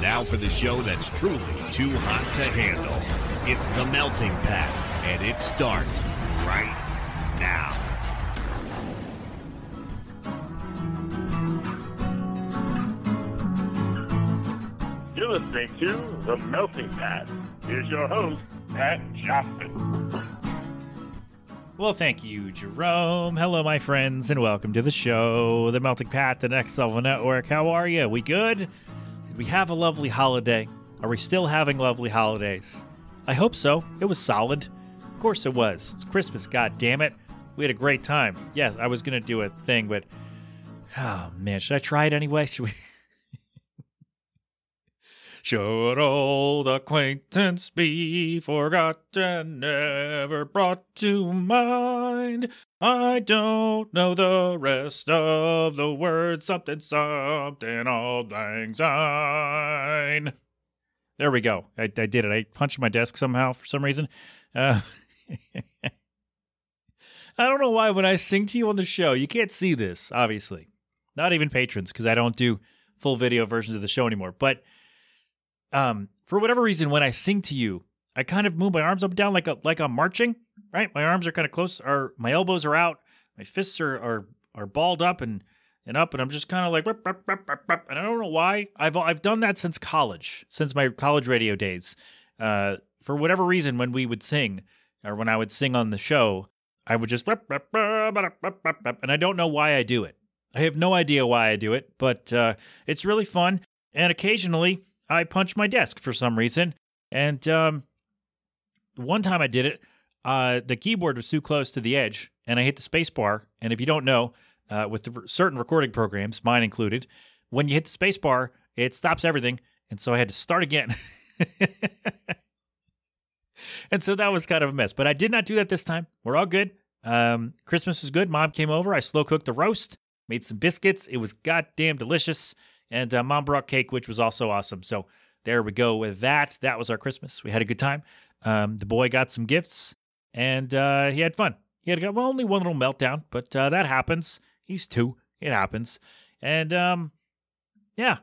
Now for the show that's truly too hot to handle. It's the Melting Pat, and it starts right now. You're listening to The Melting Pat. Here's your host, Pat Johnson. Well, thank you, Jerome. Hello, my friends, and welcome to the show, The Melting Pat, the Next Level Network. How are you? We good? We have a lovely holiday? Are we still having lovely holidays? I hope so. It was solid. Of course it was. It's Christmas, god damn it. We had a great time. Yes, I was gonna do a thing, but oh man, should I try it anyway? Should we Should old acquaintance be forgotten, never brought to mind? I don't know the rest of the words. Something, something, auld lang syne. There we go. I, I did it. I punched my desk somehow for some reason. Uh, I don't know why when I sing to you on the show, you can't see this, obviously. Not even patrons, because I don't do full video versions of the show anymore. But um, for whatever reason, when I sing to you, I kind of move my arms up and down like a like I'm marching. Right, my arms are kind of close, or my elbows are out, my fists are are, are balled up and and up, and I'm just kind of like, rup, rup, rup. and I don't know why. I've I've done that since college, since my college radio days. Uh, for whatever reason, when we would sing, or when I would sing on the show, I would just, and I don't know why I do it. I have no idea why I do it, but uh, it's really fun. And occasionally, I punch my desk for some reason. And um, one time I did it, uh, the keyboard was too close to the edge, and I hit the space bar. And if you don't know, uh, with the certain recording programs, mine included, when you hit the space bar, it stops everything. And so I had to start again. and so that was kind of a mess. But I did not do that this time. We're all good. Um, Christmas was good. Mom came over. I slow cooked the roast, made some biscuits. It was goddamn delicious. And uh, mom brought cake, which was also awesome. So there we go with that. That was our Christmas. We had a good time. Um, the boy got some gifts and uh, he had fun. He had well, only one little meltdown, but uh, that happens. He's two. It happens. And um, yeah,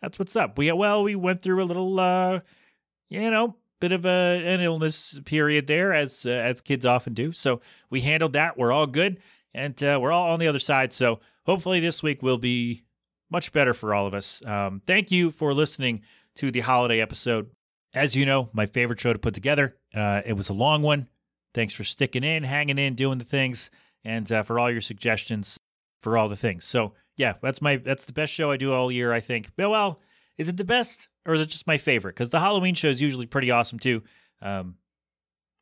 that's what's up. We well, we went through a little, uh, you know, bit of a, an illness period there, as uh, as kids often do. So we handled that. We're all good, and uh, we're all on the other side. So hopefully this week will be much better for all of us. Um, thank you for listening to the holiday episode. As you know, my favorite show to put together. Uh, it was a long one. Thanks for sticking in, hanging in, doing the things, and uh, for all your suggestions for all the things. So yeah, that's my that's the best show I do all year. I think. But well, is it the best or is it just my favorite? Because the Halloween show is usually pretty awesome too. Um,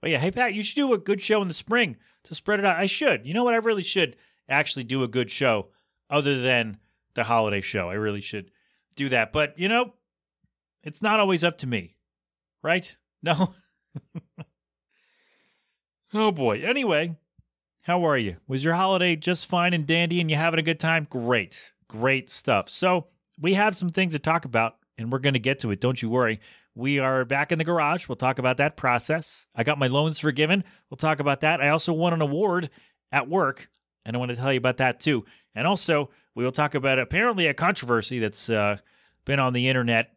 but yeah, hey Pat, you should do a good show in the spring to spread it out. I should. You know what? I really should actually do a good show other than the holiday show. I really should do that. But, you know, it's not always up to me, right? No. oh boy. Anyway, how are you? Was your holiday just fine and dandy and you having a good time? Great. Great stuff. So, we have some things to talk about and we're going to get to it. Don't you worry. We are back in the garage. We'll talk about that process. I got my loans forgiven. We'll talk about that. I also won an award at work, and I want to tell you about that too. And also, we will talk about apparently a controversy that's uh, been on the internet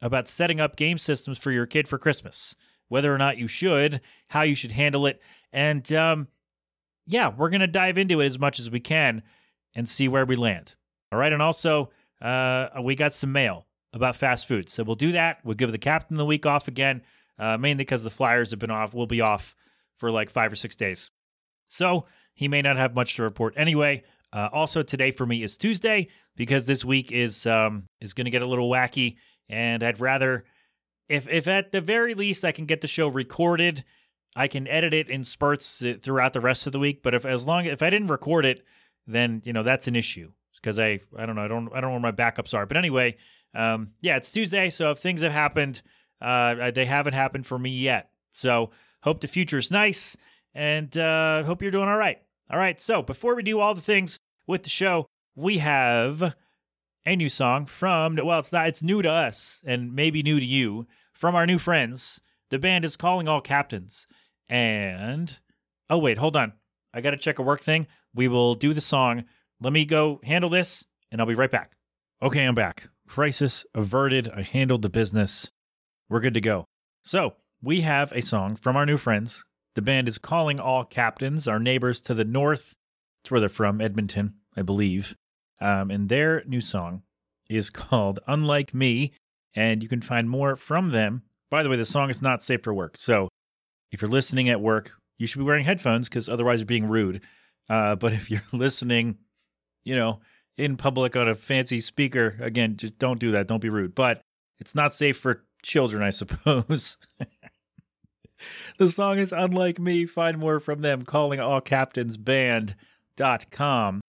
about setting up game systems for your kid for Christmas, whether or not you should, how you should handle it. And um, yeah, we're going to dive into it as much as we can and see where we land. All right. And also, uh, we got some mail about fast food. So we'll do that. We'll give the captain the week off again, uh, mainly because the Flyers have been off. We'll be off for like five or six days. So he may not have much to report anyway. Uh, also, today for me is Tuesday because this week is um, is going to get a little wacky, and I'd rather, if if at the very least I can get the show recorded, I can edit it in spurts uh, throughout the rest of the week. But if as long if I didn't record it, then you know that's an issue because I I don't know I don't I don't know where my backups are. But anyway, um, yeah, it's Tuesday, so if things have happened, uh, they haven't happened for me yet. So hope the future is nice, and uh, hope you're doing all right. All right, so before we do all the things with the show, we have a new song from well, it's not it's new to us and maybe new to you from our new friends. The band is calling all captains. And oh wait, hold on. I got to check a work thing. We will do the song. Let me go handle this and I'll be right back. Okay, I'm back. crisis averted. I handled the business. We're good to go. So, we have a song from our new friends. The band is Calling All Captains, our neighbors to the north. That's where they're from, Edmonton, I believe. Um, and their new song is called Unlike Me. And you can find more from them. By the way, the song is not safe for work. So, if you're listening at work, you should be wearing headphones because otherwise you're being rude. Uh, but if you're listening, you know, in public on a fancy speaker, again, just don't do that. Don't be rude. But it's not safe for children, I suppose. the song is Unlike Me. Find more from them calling all captains band.com.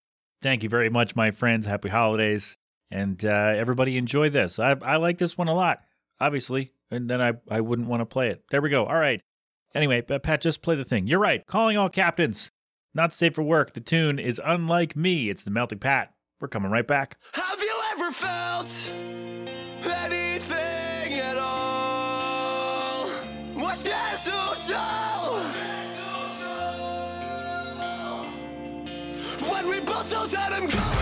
Thank you very much, my friends. Happy holidays. And uh, everybody enjoy this. I, I like this one a lot, obviously. And then I, I wouldn't want to play it. There we go. All right. Anyway, Pat, just play the thing. You're right. Calling all captains. Not safe for work. The tune is Unlike Me. It's the Melting Pat. We're coming right back. Have you ever felt anything at all? Was there When we both thought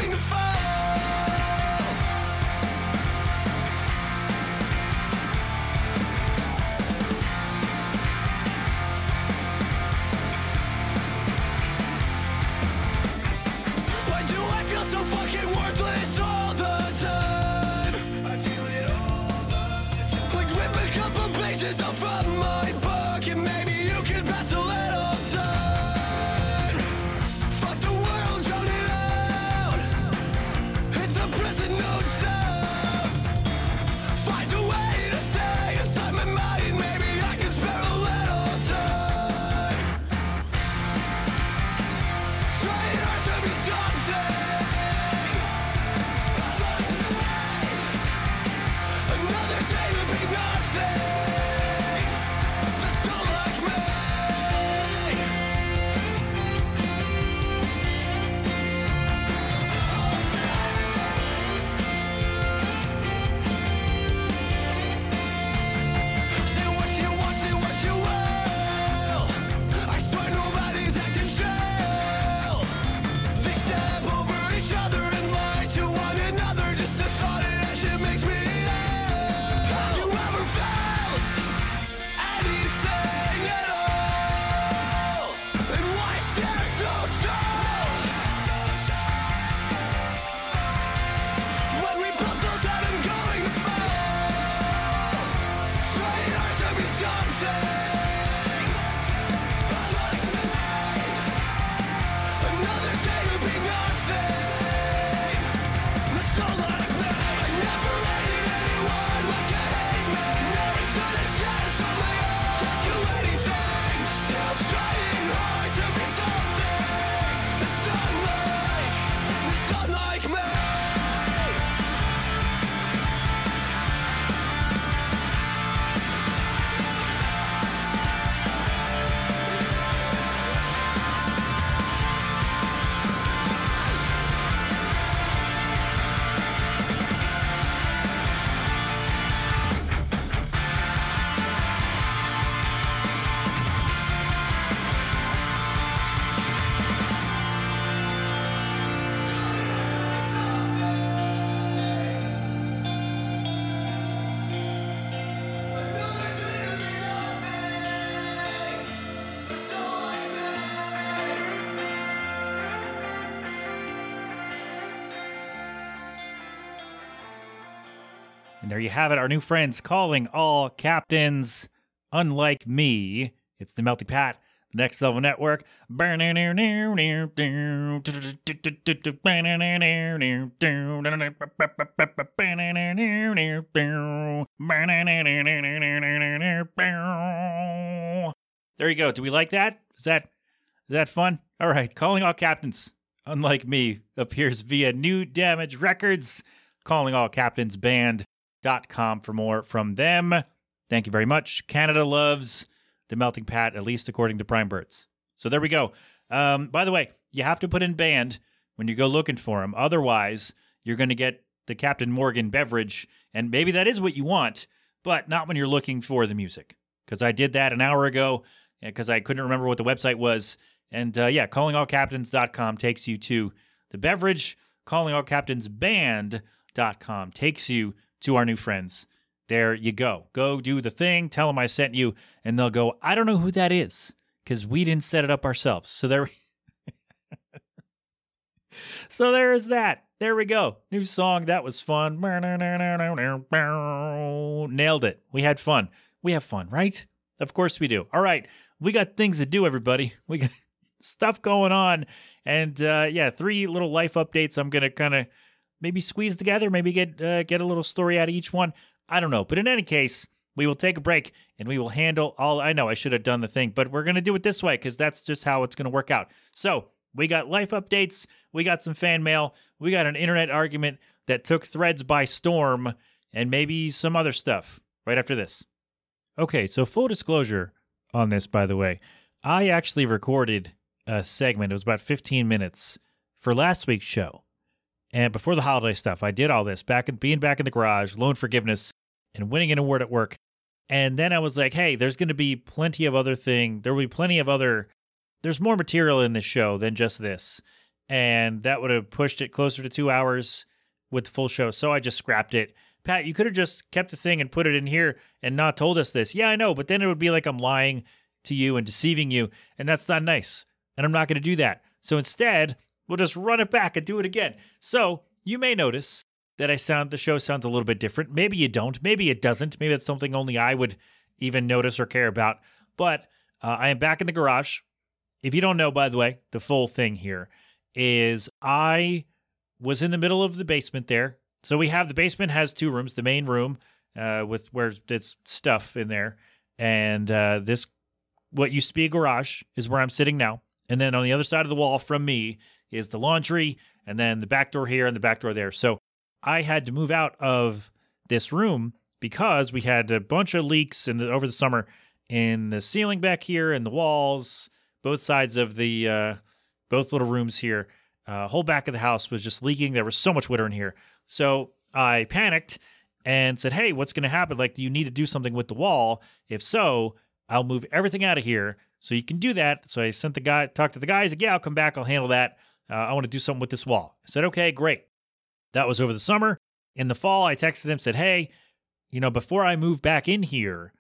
there you have it, our new friends calling all captains. Unlike me, it's the Melty Pat, the Next Level Network. There you go. Do we like that? Is that is that fun? All right, calling all captains. Unlike me, appears via New Damage Records. Calling all captains band com for more from them. Thank you very much. Canada loves the melting pat, at least according to Prime Birds. So there we go. Um, by the way, you have to put in band when you go looking for them. Otherwise, you're going to get the Captain Morgan beverage, and maybe that is what you want, but not when you're looking for the music. Because I did that an hour ago because I couldn't remember what the website was. And uh, yeah, callingallcaptains.com takes you to the beverage. Calling All Captains takes you to our new friends. There you go. Go do the thing, tell them I sent you, and they'll go, I don't know who that is because we didn't set it up ourselves. So there. so there is that. There we go. New song. That was fun. Nailed it. We had fun. We have fun, right? Of course we do. All right. We got things to do, everybody. We got stuff going on. And uh, yeah, three little life updates. I'm going to kind of maybe squeeze together, maybe get uh, get a little story out of each one. I don't know. But in any case, we will take a break and we will handle all. I know I should have done the thing, but we're to do it this way because that's just how it's to work out. So we got life updates, we got some fan mail, we got an internet argument that took threads by storm, and maybe some other stuff right after this. Okay, so full disclosure on this, by the way, I actually recorded a segment. It was about 15 minutes for last week's show. And before the holiday stuff, I did all this back in being back in the garage, loan forgiveness, and winning an award at work. And then I was like, hey, there's going to be plenty of other thing. There will be plenty of other. There's more material in this show than just this, and that would have pushed it closer to two hours with the full show. So I just scrapped it. Pat, you could have just kept the thing and put it in here and not told us this. Yeah, I know, but then it would be like I'm lying to you and deceiving you, and that's not nice. And I'm not going to do that. So instead, we'll just run it back and do it again. So you may notice that I sound the show sounds a little bit different. Maybe you don't. Maybe it doesn't. Maybe it's something only I would even notice or care about. But uh, I am back in the garage. If you don't know, by the way, the full thing here is I was in the middle of the basement there. So we have the basement has two rooms. The main room uh, with where it's stuff in there, and uh, this what used to be a garage is where I'm sitting now. And then on the other side of the wall from me is the laundry, and then the back door here and the back door there. So I had to move out of this room because we had a bunch of leaks in the, over the summer in the ceiling back here and the walls, both sides of the uh, both little rooms here. Uh, whole back of the house was just leaking. There was so much water in here. So I panicked and said, "Hey, what's going to happen? Like, do you need to do something with the wall? If so, I'll move everything out of here so you can do that." So I sent the guy, talked to the guys. Like, yeah, I'll come back. I'll handle that. Uh, I want to do something with this wall. I said, "Okay, great." That was over the summer. In the fall, I texted him, said, Hey, you know, before I move back in here,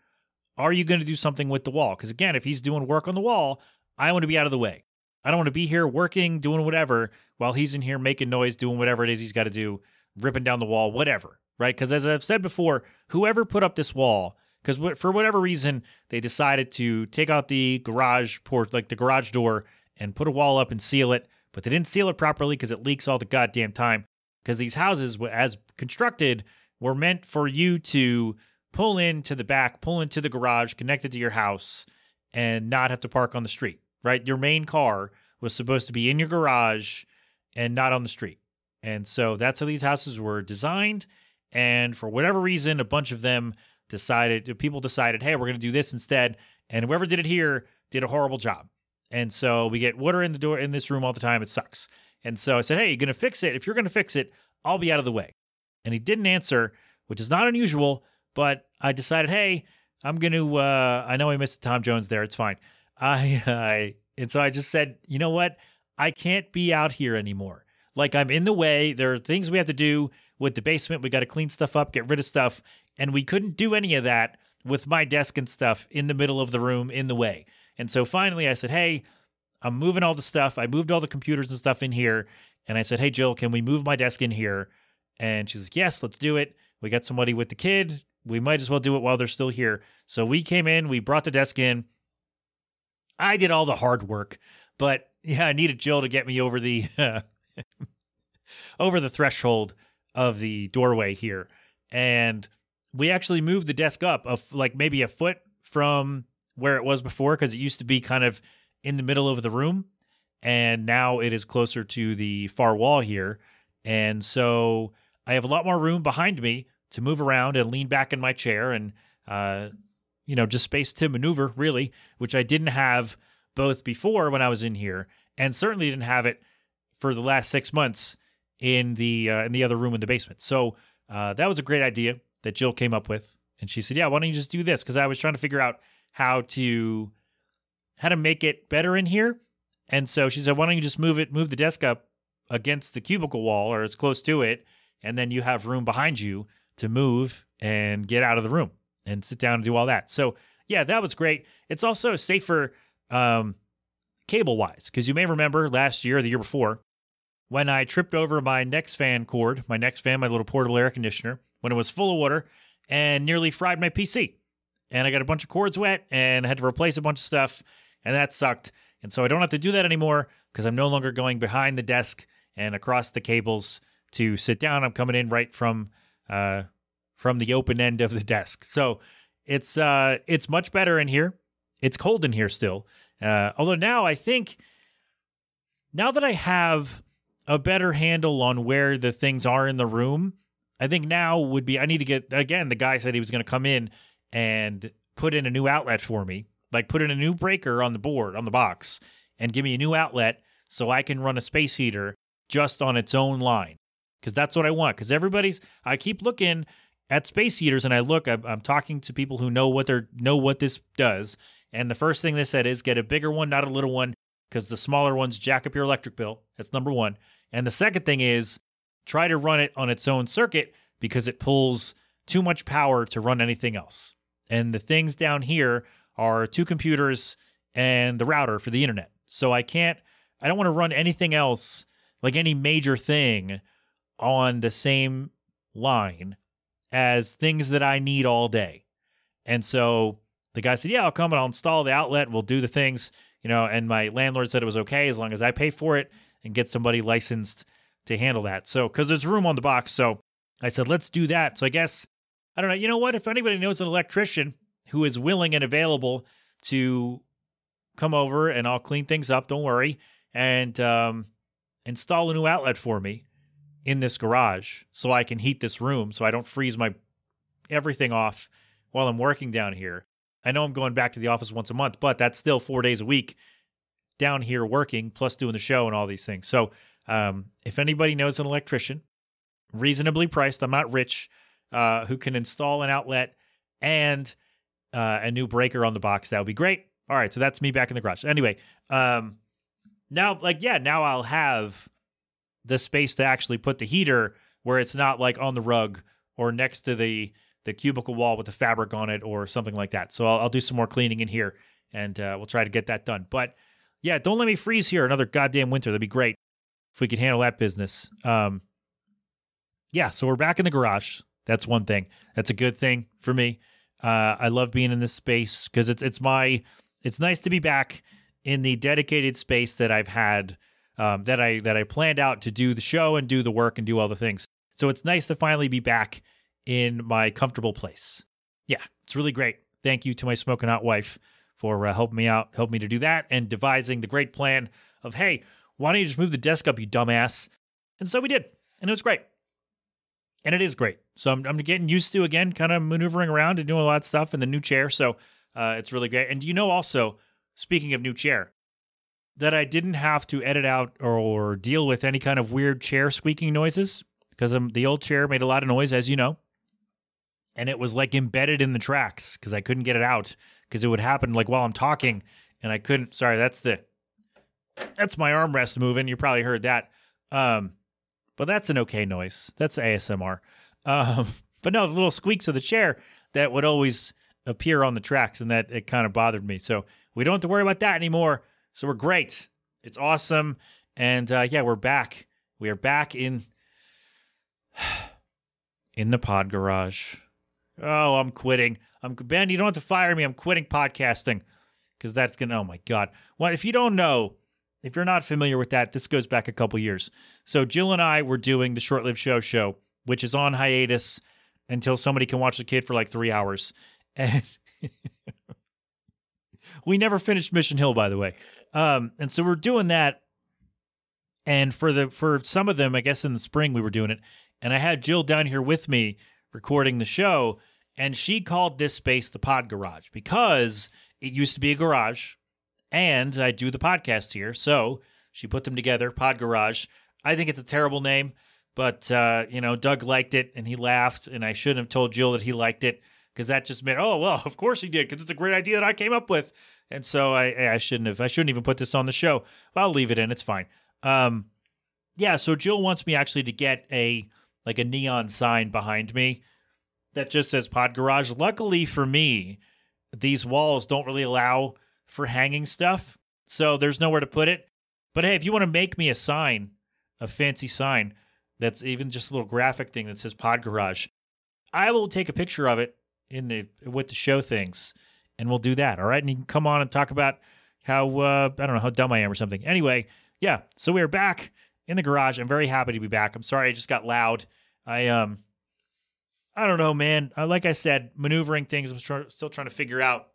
are you going to do something with the wall? Because again, if he's doing work on the wall, I want to be out of the way. I don't want to be here working, doing whatever, while he's in here making noise, doing whatever it is he's got to do, ripping down the wall, whatever, right? Because as I've said before, whoever put up this wall, because for whatever reason, they decided to take out the garage port, like the garage door, and put a wall up and seal it, but they didn't seal it properly because it leaks all the goddamn time because these houses, as constructed, were meant for you to pull into the back, pull into the garage connected to your house, and not have to park on the street, right? Your main car was supposed to be in your garage and not on the street. And so that's how these houses were designed. And for whatever reason, a bunch of them decided, people decided, hey, we're going to do this instead. And whoever did it here did a horrible job. And so we get water in the door in this room all the time. It sucks. And so I said, Hey, you're going to fix it. If you're going to fix it, I'll be out of the way. And he didn't answer, which is not unusual, but I decided, Hey, I'm going to, uh, I know I missed Tom Jones there. It's fine. I, I, and so I just said, You know what? I can't be out here anymore. Like I'm in the way. There are things we have to do with the basement. We got to clean stuff up, get rid of stuff. And we couldn't do any of that with my desk and stuff in the middle of the room in the way. And so finally I said, Hey, I'm moving all the stuff. I moved all the computers and stuff in here. And I said, Hey, Jill, can we move my desk in here? And she's like, Yes, let's do it. We got somebody with the kid. We might as well do it while they're still here. So we came in, we brought the desk in. I did all the hard work, but yeah, I needed Jill to get me over the uh, over the threshold of the doorway here. And we actually moved the desk up of like maybe a foot from where it was before because it used to be kind of in the middle of the room, and now it is closer to the far wall here. And so I have a lot more room behind me to move around and lean back in my chair and, uh, you know, just space to maneuver, really, which I didn't have both before when I was in here, and certainly didn't have it for the last six months in the uh, in the other room in the basement. So uh, that was a great idea that Jill came up with, and she said, "Yeah, why don't you just do this?" Because I was trying to figure out how to how to make it better in here. And so she said, why don't you just move it, move the desk up against the cubicle wall or as close to it, and then you have room behind you to move and get out of the room and sit down and do all that. So yeah, that was great. It's also safer um, cable wise because you may remember last year, the year before, when I tripped over my Next fan cord, my Next fan, my little portable air conditioner, when it was full of water and nearly fried my PC. And I got a bunch of cords wet and I had to replace a bunch of stuff, and that sucked. And so I don't have to do that anymore because I'm no longer going behind the desk and across the cables to sit down. I'm coming in right from uh, from the open end of the desk. So it's uh, it's much better in here. It's cold in here still. Uh, although now I think now that I have a better handle on where the things are in the room, I think now would be I need to get again. The guy said he was going to come in and put in a new outlet for me, like put in a new breaker on the board on the box, and give me a new outlet so I can run a space heater just on its own line because that's what I want. Because everybody's I keep looking at space heaters and I look. I'm, I'm talking to people who know what they're know what this does, and the first thing they said is get a bigger one, not a little one, because the smaller ones jack up your electric bill. That's number one. And the second thing is try to run it on its own circuit because it pulls too much power to run anything else. And the things down here are two computers and the router for the internet. So I can't, I don't want to run anything else, like any major thing, on the same line as things that I need all day. And so the guy said, Yeah, I'll come and I'll install the outlet. We'll do the things, you know. And my landlord said it was okay as long as I pay for it and get somebody licensed to handle that. So, because there's room on the box. So I said, Let's do that. So I guess, I don't know. You know what? If anybody knows an electrician who is willing and available to come over and I'll clean things up, don't worry, and um, install a new outlet for me in this garage so I can heat this room so I don't freeze my everything off while I'm working down here. I know I'm going back to the office once a month, but that's still four days a week down here working, plus doing the show and all these things. So, um, if anybody knows an electrician, reasonably priced, I'm not rich, uh, who can install an outlet and uh, a new breaker on the box, that would be great. All right, so that's me back in the garage. Anyway, um, now, like, yeah, now I'll have the space to actually put the heater where it's not like on the rug or next to the the cubicle wall with the fabric on it or something like that. So I'll, I'll do some more cleaning in here and uh, we'll try to get that done. But yeah, don't let me freeze here another goddamn winter. That'd be great if we could handle that business. Um, yeah, so we're back in the garage. That's one thing. That's a good thing for me. Uh, I love being in this space because it's it's my it's nice to be back in the dedicated space that I've had um, that I that I planned out to do the show and do the work and do all the things. So it's nice to finally be back in my comfortable place. Yeah, it's really great. Thank you to my smoking hot wife for uh, helping me out, helping me to do that, and devising the great plan of hey, why don't you just move the desk up, you dumbass? And so we did, and it was great. And it is great. So I'm, I'm getting used to again, kind of maneuvering around and doing a lot of stuff in the new chair. So uh, it's really great. And you know also, speaking of new chair, that I didn't have to edit out or, or deal with any kind of weird chair squeaking noises because the old chair made a lot of noise, as you know and it was like embedded in the tracks because I couldn't get it out because it would happen like while I'm talking and I couldn't. Sorry, that's the that's my armrest moving. You probably heard that, um, but that's an okay noise. That's ASMR. Um, but no, the little squeaks of the chair that would always appear on the tracks, and that it kind of bothered me. So we don't have to worry about that anymore. So we're great. It's awesome, and uh, yeah, we're back. We are back in in the pod garage. Oh, I'm quitting. I'm Ben. You don't have to fire me. I'm quitting podcasting because that's gonna. Oh my god. Well, if you don't know, if you're not familiar with that, this goes back a couple years. So Jill and I were doing the short-lived show show, which is on hiatus until somebody can watch the kid for like three hours, and we never finished Mission Hill, by the way. Um, and so we're doing that. And for the for some of them, I guess in the spring we were doing it, and I had Jill down here with me recording the show, and she called this space the Pod Garage because it used to be a garage, and I do the podcast here. So she put them together, Pod Garage. I think it's a terrible name, but uh, you know, Doug liked it and he laughed, and I shouldn't have told Jill that he liked it because that just meant, oh well, of course he did because it's a great idea that I came up with, and so I I shouldn't have I shouldn't even put this on the show. I'll leave it in. It's fine. Um, yeah. So Jill wants me actually to get a like a neon sign behind me that just says Pod Garage. Luckily for me, these walls don't really allow for hanging stuff, so there's nowhere to put it. But hey, if you want to make me a sign, a fancy sign that's even just a little graphic thing that says Pod Garage, I will take a picture of it in the with the show things, and we'll do that. All right, and you can come on and talk about how uh, I don't know how dumb I am or something. Anyway, yeah. So we are back in the garage. I'm very happy to be back. I'm sorry I just got loud. I um, I don't know, man. Uh, like I said, maneuvering things. I'm try- still trying to figure out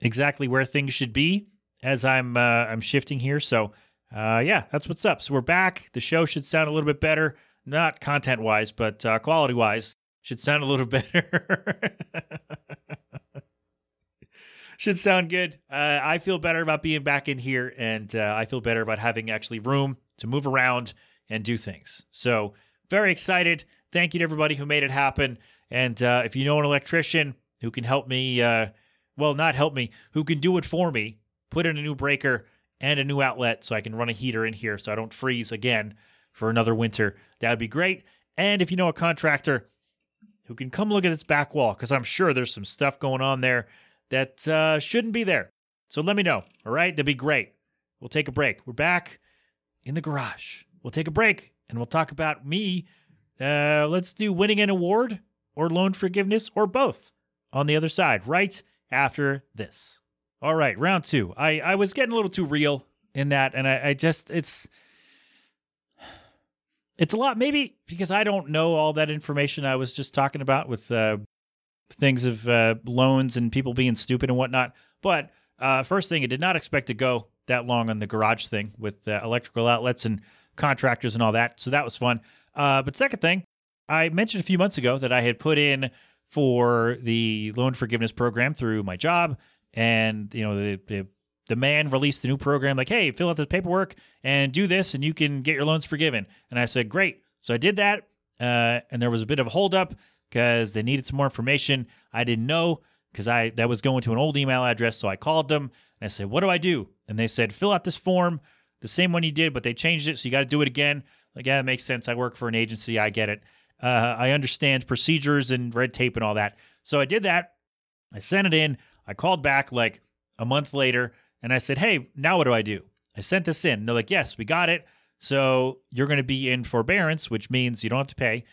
exactly where things should be as I'm uh, I'm shifting here. So uh, yeah, that's what's up. So we're back. The show should sound a little bit better, not content wise, but uh, quality wise, should sound a little better. should sound good. Uh, I feel better about being back in here, and uh, I feel better about having actually room to move around and do things. So very excited. Thank you to everybody who made it happen. And uh, if you know an electrician who can help me, uh, well, not help me, who can do it for me, put in a new breaker and a new outlet so I can run a heater in here so I don't freeze again for another winter. That would be great. And if you know a contractor who can come look at this back wall, because I'm sure there's some stuff going on there that uh, shouldn't be there. So let me know. All right. That'd be great. We'll take a break. We're back in the garage. We'll take a break and we'll talk about me. Uh, let's do winning an award or loan forgiveness or both on the other side right after this. All right, round two. I, I was getting a little too real in that, and I, I just it's it's a lot. Maybe because I don't know all that information I was just talking about with uh, things of uh, loans and people being stupid and whatnot. But uh, first thing, I did not expect to go that long on the garage thing with uh, electrical outlets and contractors and all that. So that was fun. Uh, but second thing, I mentioned a few months ago that I had put in for the loan forgiveness program through my job, and you know the, the the man released the new program like, hey, fill out this paperwork and do this, and you can get your loans forgiven. And I said, great. So I did that, uh, and there was a bit of a holdup because they needed some more information. I didn't know because I that was going to an old email address, so I called them and I said, what do I do? And they said, fill out this form, the same one you did, but they changed it, so you got to do it again. Like, yeah, it makes sense. I work for an agency. I get it. Uh, I understand procedures and red tape and all that. So I did that. I sent it in. I called back like a month later and I said, Hey, now what do I do? I sent this in. And they're like, Yes, we got it. So you're going to be in forbearance, which means you don't have to pay.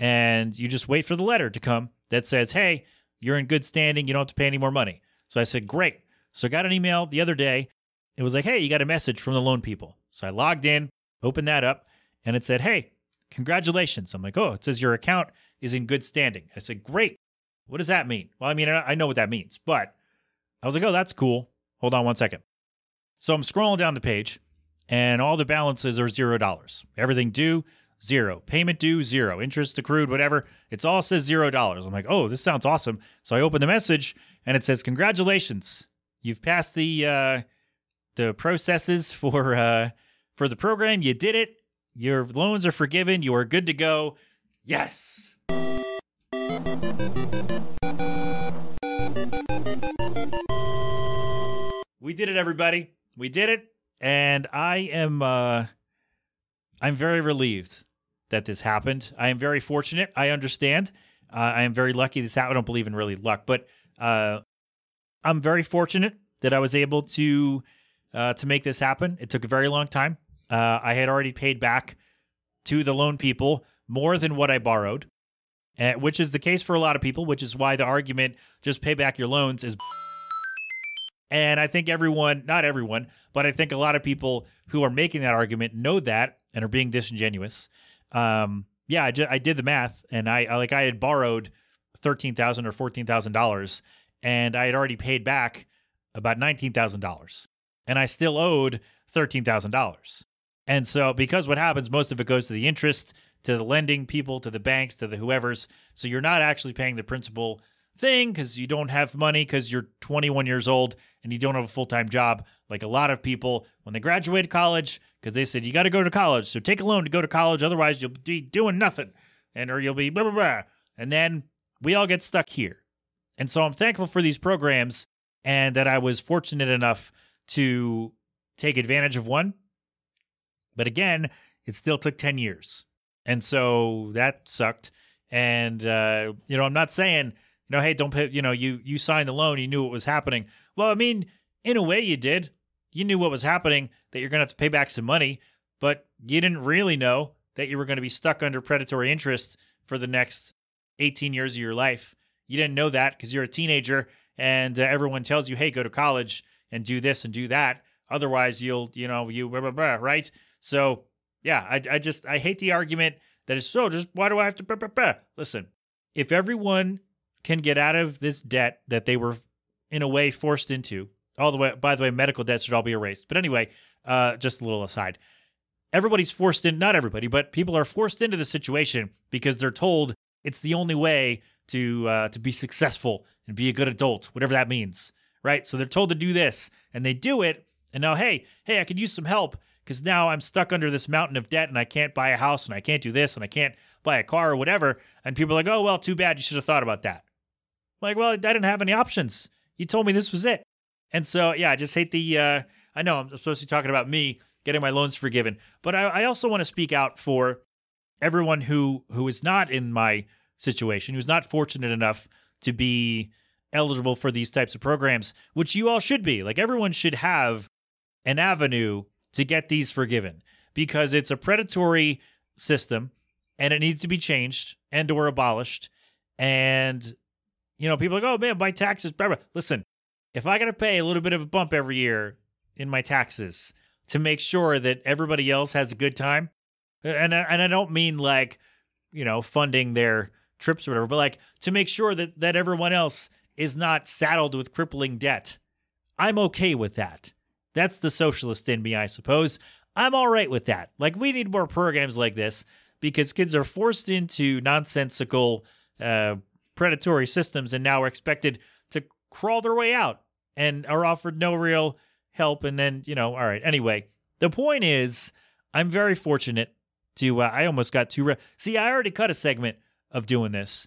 And you just wait for the letter to come that says, Hey, you're in good standing. You don't have to pay any more money. So I said, Great. So I got an email the other day. It was like, Hey, you got a message from the loan people. So I logged in, opened that up, and it said, Hey, congratulations. I'm like, Oh, it says your account is in good standing. I said, Great. What does that mean? Well, I mean, I know what that means, but I was like, Oh, that's cool. Hold on one second. So I'm scrolling down the page, and all the balances are zero dollars. Everything due, zero. Payment due, zero. Interest accrued, whatever. It's all says zero dollars. I'm like, oh, this sounds awesome. So I open the message, and it says, congratulations, you've passed the uh, the processes for uh, for the program. You did it. Your loans are forgiven. You are good to go. Yes. We did it, everybody. We did it. And I am uh I'm very relieved that this happened. I am very fortunate. I understand. Uh, I am very lucky this happened. I don't believe in really luck, but uh I'm very fortunate that I was able to uh to make this happen. It took a very long time. Uh I had already paid back to the loan people more than what I borrowed. Uh, which is the case for a lot of people, which is why the argument just pay back your loans is and I think everyone, not everyone, but I think a lot of people who are making that argument know that and are being disingenuous. Um, yeah, I, I did the math, and I, I like I had borrowed thirteen thousand or fourteen thousand dollars, and I had already paid back about nineteen thousand dollars, and I still owed thirteen thousand dollars. And so, because what happens, most of it goes to the interest, to the lending people, to the banks, to the whoever's. So you're not actually paying the principal thing because you don't have money because you're 21 years old and you don't have a full time job. Like a lot of people when they graduated college, because they said you got to go to college, so take a loan to go to college, otherwise you'll be doing nothing, and or you'll be blah blah blah. And then we all get stuck here. And so I'm thankful for these programs and that I was fortunate enough to take advantage of one. But again, it still took 10 years. And so that sucked. And, uh, you know, I'm not saying, you know, hey, don't pay, you know, you, you signed the loan, you knew what was happening. Well, I mean, in a way you did. You knew what was happening, that you're going to have to pay back some money, but you didn't really know that you were going to be stuck under predatory interest for the next 18 years of your life. You didn't know that because you're a teenager and uh, everyone tells you, hey, go to college and do this and do that. Otherwise, you'll, you know, you, blah, blah, blah, right? So, yeah, I, I just, I hate the argument that is so just, why do I have to, blah, blah, blah? listen, if everyone can get out of this debt that they were in a way forced into, all the way, by the way, medical debts should all be erased. But anyway, uh, just a little aside. Everybody's forced in, not everybody, but people are forced into the situation because they're told it's the only way to uh, to be successful and be a good adult, whatever that means, right? So they're told to do this, and they do it, and now, hey, hey, I could use some help because now I'm stuck under this mountain of debt, and I can't buy a house, and I can't do this, and I can't buy a car or whatever. And people are like, oh well, too bad, you should have thought about that. Like, well, I didn't have any options. You told me this was it, and so yeah, I just hate the. Uh, I know I'm supposed to be talking about me getting my loans forgiven, but I, I also want to speak out for everyone who who is not in my situation, who's not fortunate enough to be eligible for these types of programs, which you all should be. Like everyone should have an avenue to get these forgiven because it's a predatory system and it needs to be changed and or abolished. And you know, people are like, oh man, my taxes. Blah, blah. Listen, if I got to pay a little bit of a bump every year in my taxes to make sure that everybody else has a good time, and I, and I don't mean like you know funding their trips or whatever, but like to make sure that that everyone else is not saddled with crippling debt. I'm okay with that. That's the socialist in me, I suppose. I'm all right with that. Like we need more programs like this because kids are forced into nonsensical uh, predatory systems and now are expected to crawl their way out and are offered no real help and then you know all right. Anyway the point is i'm very fortunate to uh, i almost got too re- see i already cut a segment of doing this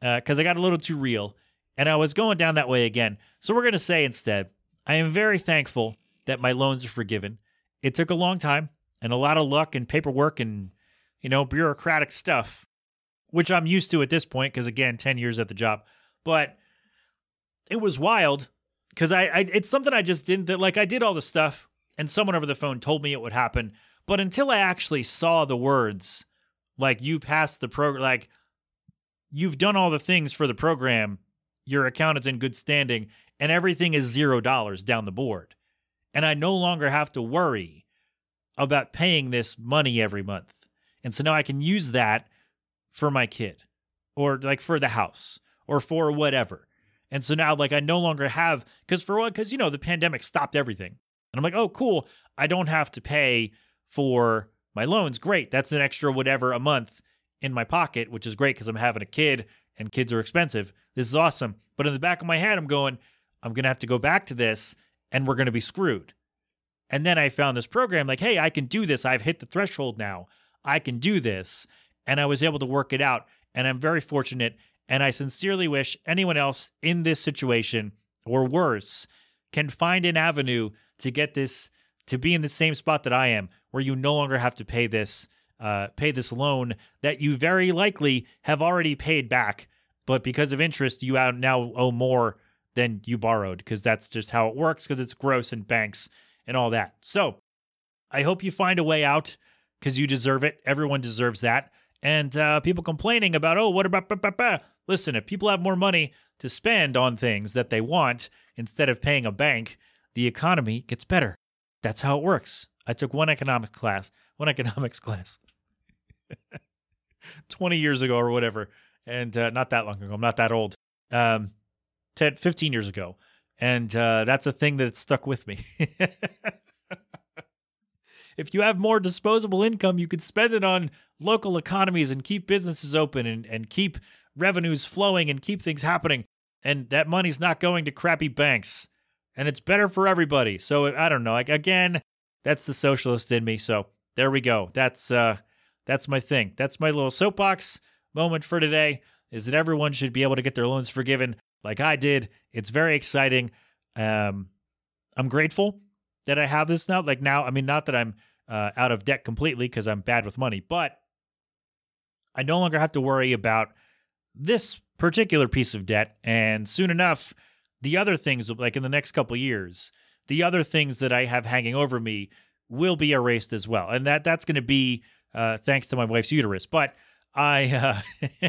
because i got a little too real and i was going down that way again. So we're going to say instead i am very thankful that my loans are forgiven. It took a long time and a lot of luck and paperwork and you know bureaucratic stuff which i'm used to at this point because again 10 years at the job but it was wild because I, I it's something I just didn't that like I did all the stuff and someone over the phone told me it would happen, but until I actually saw the words like you passed the program like you've done all the things for the program, your account is in good standing and everything is zero dollars down the board. And I no longer have to worry about paying this money every month. And so now I can use that for my kid or like for the house or for whatever. And so now, like, I no longer have, because for what, because, you know, the pandemic stopped everything. And I'm like, oh, cool. I don't have to pay for my loans. Great. That's an extra whatever a month in my pocket, which is great because I'm having a kid and kids are expensive. This is awesome. But in the back of my head, I'm going, I'm going to have to go back to this and we're going to be screwed. And then I found this program like, hey, I can do this. I've hit the threshold now. I can do this. And I was able to work it out. And I'm very fortunate and I sincerely wish anyone else in this situation or worse can find an avenue to get this to be in the same spot that I am, where you no longer have to pay this uh, pay this loan that you very likely have already paid back, but because of interest, you now owe more than you borrowed because that's just how it works because it's gross and banks and all that. So I hope you find a way out because you deserve it. Everyone deserves that. And uh, people complaining about, oh, what about, bah, bah, bah. listen, if people have more money to spend on things that they want instead of paying a bank, the economy gets better. That's how it works. I took one economics class, one economics class 20 years ago or whatever. And uh, not that long ago. I'm not that old. Um, 10, 15 years ago. And uh, that's a thing that stuck with me. if you have more disposable income, you could spend it on local economies and keep businesses open and, and keep revenues flowing and keep things happening. And that money's not going to crappy banks. And it's better for everybody. So I don't know. Like again, that's the socialist in me. So there we go. That's uh that's my thing. That's my little soapbox moment for today is that everyone should be able to get their loans forgiven like I did. It's very exciting. Um I'm grateful that I have this now. Like now, I mean, not that I'm uh, out of debt completely because I'm bad with money, but I no longer have to worry about this particular piece of debt. And soon enough, the other things, like in the next couple years, the other things that I have hanging over me will be erased as well. And that that's going to be uh, thanks to my wife's uterus. But I. Uh,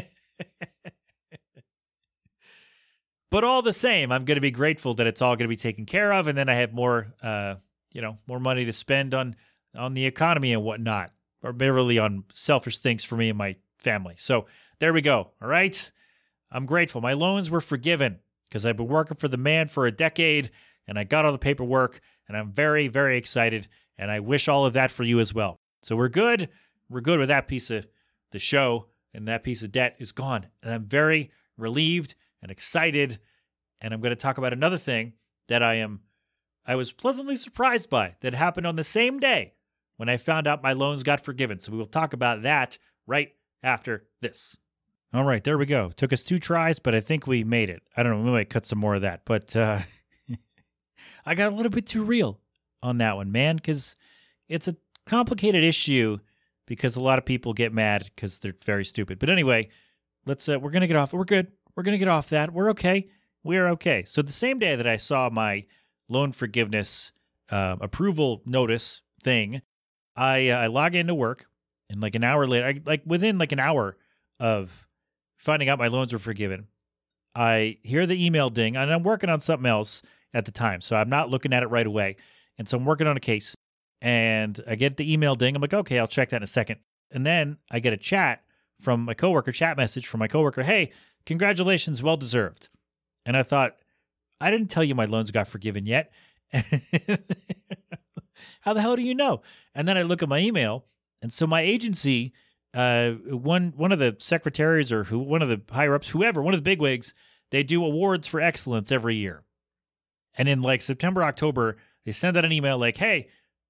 but all the same, I'm going to be grateful that it's all going to be taken care of, and then I have more, uh, you know, more money to spend on on the economy and whatnot, or really on selfish things for me and my family. So there we go. All right, I'm grateful. My loans were forgiven because I've been working for the man for a decade, and I got all the paperwork, and I'm very, very excited, and I wish all of that for you as well. So we're good. We're good with that piece of the show, and that piece of debt is gone, and I'm very relieved and excited. And I'm going to talk about another thing that I am I was pleasantly surprised by that happened on the same day when I found out my loans got forgiven. So we will talk about that right after this. All right, there we go. Took us two tries, but I think we made it. I don't know, we might cut some more of that, but uh, I got a little bit too real on that one, man, because it's a complicated issue because a lot of people get mad because they're very stupid. But anyway, let's uh, we're gonna get off. We're good. We're gonna get off that. We're okay. We're okay. So the same day that I saw my loan forgiveness uh, approval notice thing, I uh, I log into work, and like an hour later, I, like within like an hour of finding out my loans were forgiven, I hear the email ding, and I'm working on something else at the time, so I'm not looking at it right away. And so I'm working on a case, and I get the email ding. I'm like, okay, I'll check that in a second. And then I get a chat from my coworker, chat message from my coworker, hey, congratulations, well deserved. And I thought, I didn't tell you my loans got forgiven yet. How the hell do you know? And then I look at my email, and so my agency, uh, one one of the secretaries or who one of the higher ups, whoever, one of the bigwigs, they do awards for excellence every year. And in like September, October, they send out an email like, "Hey,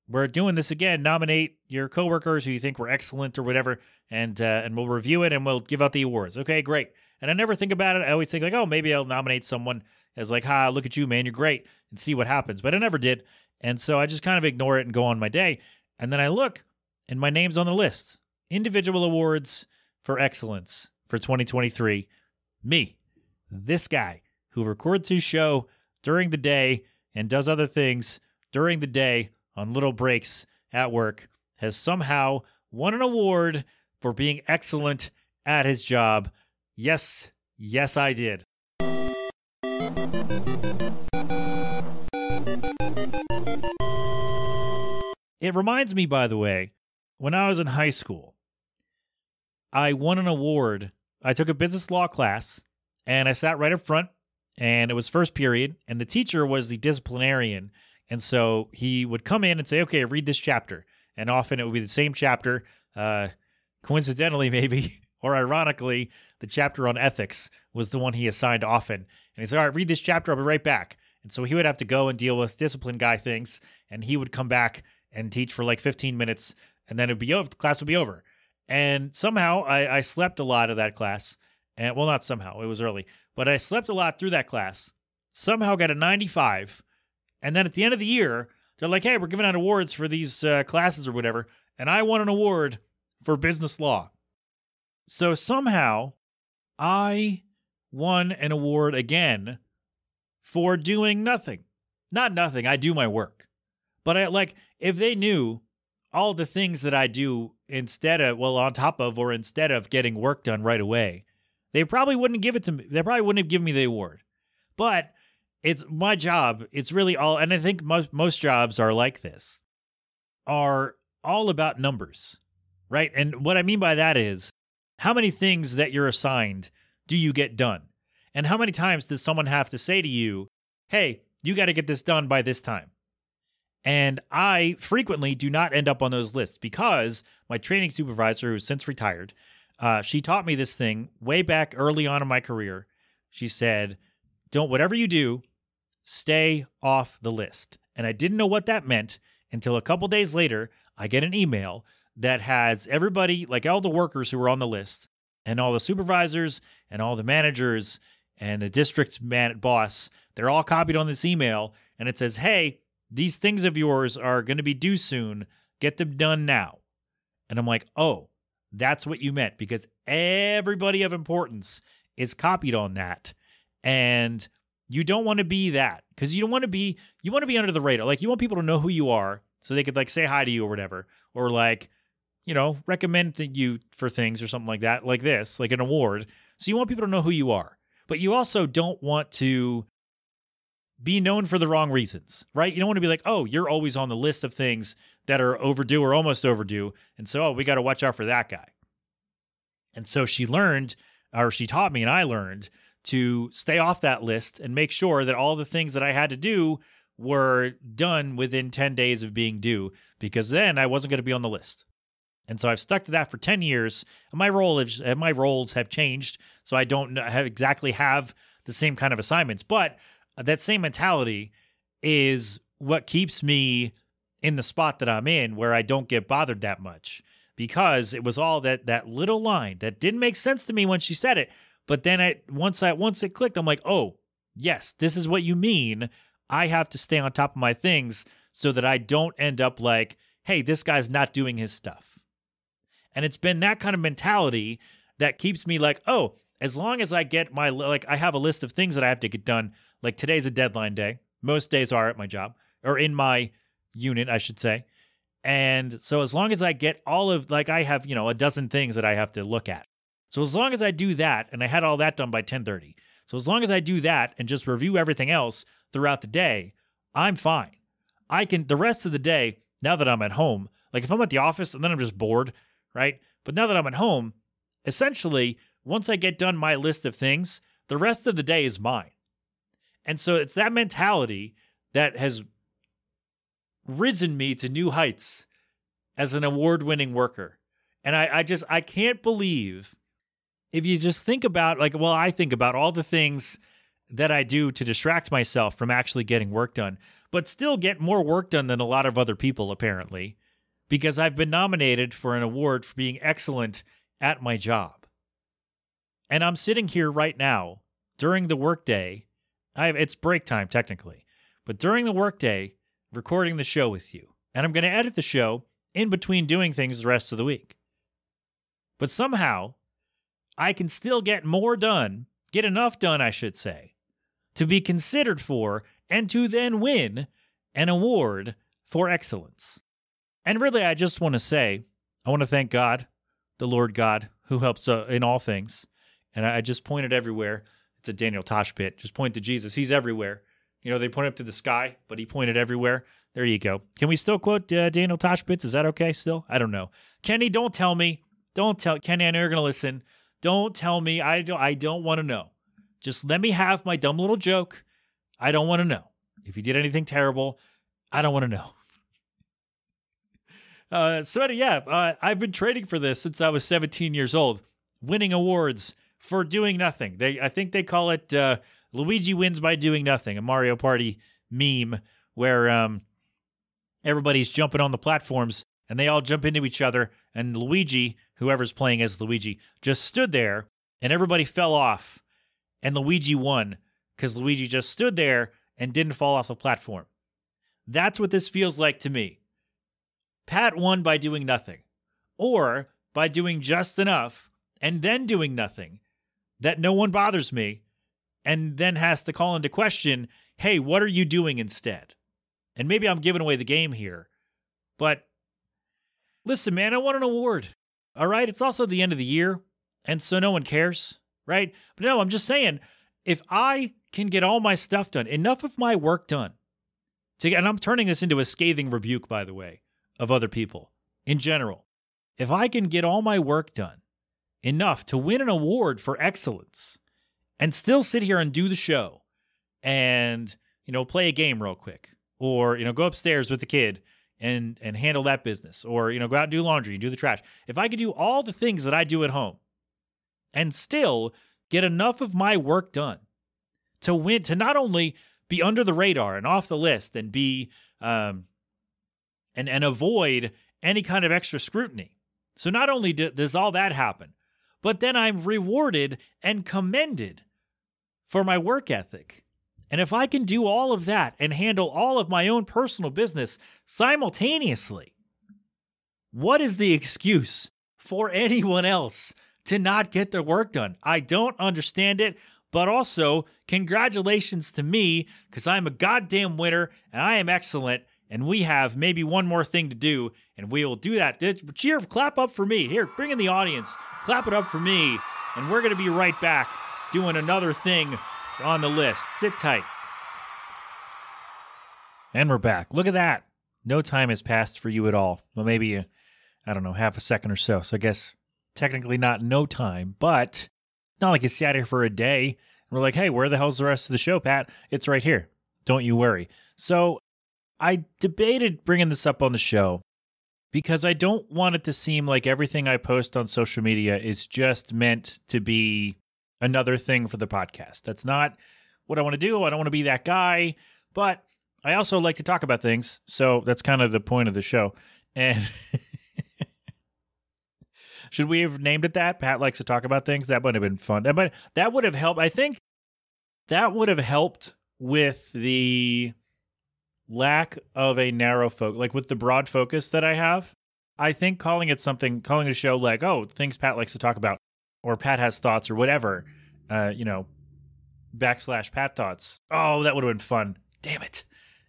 we're doing this again. Nominate your coworkers who you think were excellent or whatever, and uh, and we'll review it and we'll give out the awards." Okay, great. And I never think about it. I always think like, "Oh, maybe I'll nominate someone as like, "Ha, look at you, man, you're great," and see what happens. But I never did, and so I just kind of ignore it and go on my day. And then I look, and my name's on the list. Individual awards for excellence for 2023. Me, this guy who records his show during the day and does other things during the day on little breaks at work, has somehow won an award for being excellent at his job. Yes, yes, I did. It reminds me, by the way, when I was in high school, I won an award. I took a business law class and I sat right up front, and it was first period, and the teacher was the disciplinarian. And so he would come in and say, okay, read this chapter. And often it would be the same chapter, uh, coincidentally, maybe, or ironically, the chapter on ethics was the one he assigned often. And he said, all right, read this chapter, I'll be right back. And so he would have to go and deal with discipline guy things, and he would come back and teach for like 15 minutes, and then it'd be over. The class would be over. And somehow I, I slept a lot of that class. And well, not somehow, it was early, but I slept a lot through that class. Somehow got a 95. And then at the end of the year, they're like, hey, we're giving out awards for these uh, classes or whatever. And I won an award for business law. So somehow I won an award again for doing nothing. Not nothing, I do my work. But I like if they knew all the things that I do instead of well on top of or instead of getting work done right away, they probably wouldn't give it to me. They probably wouldn't have given me the award. But it's my job. It's really all and I think most most jobs are like this. Are all about numbers. Right? And what I mean by that is how many things that you're assigned do you get done? And how many times does someone have to say to you, "Hey, you got to get this done by this time." And I frequently do not end up on those lists because my training supervisor, who's since retired, uh, she taught me this thing way back early on in my career. She said, Don't, whatever you do, stay off the list. And I didn't know what that meant until a couple days later, I get an email that has everybody, like all the workers who were on the list, and all the supervisors, and all the managers, and the district man boss, they're all copied on this email. And it says, Hey, these things of yours are going to be due soon. get them done now. And I'm like, oh, that's what you meant because everybody of importance is copied on that. And you don't want to be that because you don't want to be, you want to be under the radar. Like, you want people to know who you are so they could like say hi to you or whatever, or like, you know, recommend th- you for things or something like that, like this, like an award. So you want people to know who you are, but you also don't want to be known for the wrong reasons, right? You don't want to be like, oh, you're always on the list of things that are overdue or almost overdue. And so, oh, we got to watch out for that guy. And so she learned, or she taught me, and I learned to stay off that list and make sure that all the things that I had to do were done within 10 days of being due, because then I wasn't going to be on the list. And so I've stuck to that for 10 years. And my role is, and my roles have changed. So I don't have exactly have the same kind of assignments, but uh, that same mentality is what keeps me in the spot that I'm in where I don't get bothered that much because it was all that that little line that didn't make sense to me when she said it but then I once I once it clicked I'm like oh yes this is what you mean I have to stay on top of my things so that I don't end up like hey this guy's not doing his stuff and it's been that kind of mentality that keeps me like oh as long as I get my like I have a list of things that I have to get done like today's a deadline day most days are at my job or in my unit, I should say. And so as long as I get all of like I have, you know, a dozen things that I have to look at. So as long as I do that and I had all that done by 10:30. So as long as I do that and just review everything else throughout the day, I'm fine. I can the rest of the day now that I'm at home, like if I'm at the office and then I'm just bored, right? But now that I'm at home, essentially once I get done my list of things, the rest of the day is mine. And so it's that mentality that has risen me to new heights as an award winning worker. And I, I just, I can't believe if you just think about, like, well, I think about all the things that I do to distract myself from actually getting work done, but still get more work done than a lot of other people, apparently, because I've been nominated for an award for being excellent at my job. And I'm sitting here right now during the workday. I have, it's break time technically, but during the workday, recording the show with you. And I'm going to edit the show in between doing things the rest of the week. But somehow, I can still get more done, get enough done, I should say, to be considered for and to then win an award for excellence. And really, I just want to say, I want to thank God, the Lord God, who helps uh, in all things. And I just pointed everywhere. It's a Daniel Tosh bit. Just point to Jesus. He's everywhere. You know, they point up to the sky, but he pointed everywhere. There you go. Can we still quote uh, Daniel Tosh bits? Is that okay still? I don't know. Kenny, don't tell me. Don't tell Kenny. I know you're gonna listen. Don't tell me. I don't. I don't want to know. Just let me have my dumb little joke. I don't want to know. If you did anything terrible, I don't want to know. Uh, so yeah, uh, I've been trading for this since I was 17 years old, winning awards for doing nothing. They, I think they call it uh, Luigi wins by doing nothing, a Mario Party meme where um, everybody's jumping on the platforms and they all jump into each other, and Luigi, whoever's playing as Luigi, just stood there and everybody fell off, and Luigi won because Luigi just stood there and didn't fall off the platform. That's what this feels like to me. Pat won by doing nothing, or by doing just enough and then doing nothing that no one bothers me and then has to call into question hey, what are you doing instead? And maybe I'm giving away the game here, but listen, man, I want an award. All right. It's also the end of the year, and so no one cares, right? But no, I'm just saying, if I can get all my stuff done, enough of my work done, to, and I'm turning this into a scathing rebuke, by the way, of other people in general. If I can get all my work done enough to win an award for excellence, and still sit here and do the show and, you know, play a game real quick or, you know, go upstairs with the kid and and handle that business or, you know, go out and do laundry and do the trash. If I could do all the things that I do at home and still get enough of my work done to win to not only be under the radar and off the list and be um and and avoid any kind of extra scrutiny. So not only do, does all that happen, but then I'm rewarded and commended for my work ethic. And if I can do all of that and handle all of my own personal business simultaneously, what is the excuse for anyone else to not get their work done? I don't understand it, but also congratulations to me because I'm a goddamn winner and I am excellent. And we have maybe one more thing to do, and we will do that. Cheer, clap up for me. Here, bring in the audience. Clap it up for me. And we're going to be right back doing another thing on the list. Sit tight. And we're back. Look at that. No time has passed for you at all. Well, maybe, uh, I don't know, half a second or so. So I guess technically not no time, but not like you sat here for a day we're like, hey, where the hell's the rest of the show, Pat? It's right here. Don't you worry. So I debated bringing this up on the show because I don't want it to seem like everything I post on social media is just meant to be another thing for the podcast. That's not what I want to do. I don't want to be that guy, but I also like to talk about things. So that's kind of the point of the show. And should we have named it that? Pat likes to talk about things. That would have been fun. But that would have helped. I think that would have helped with the lack of a narrow focus, like with the broad focus that I have. I think calling it something, calling a show like, oh, things Pat likes to talk about, or Pat has thoughts, or whatever, uh, you know, backslash Pat thoughts. Oh, that would have been fun. Damn it.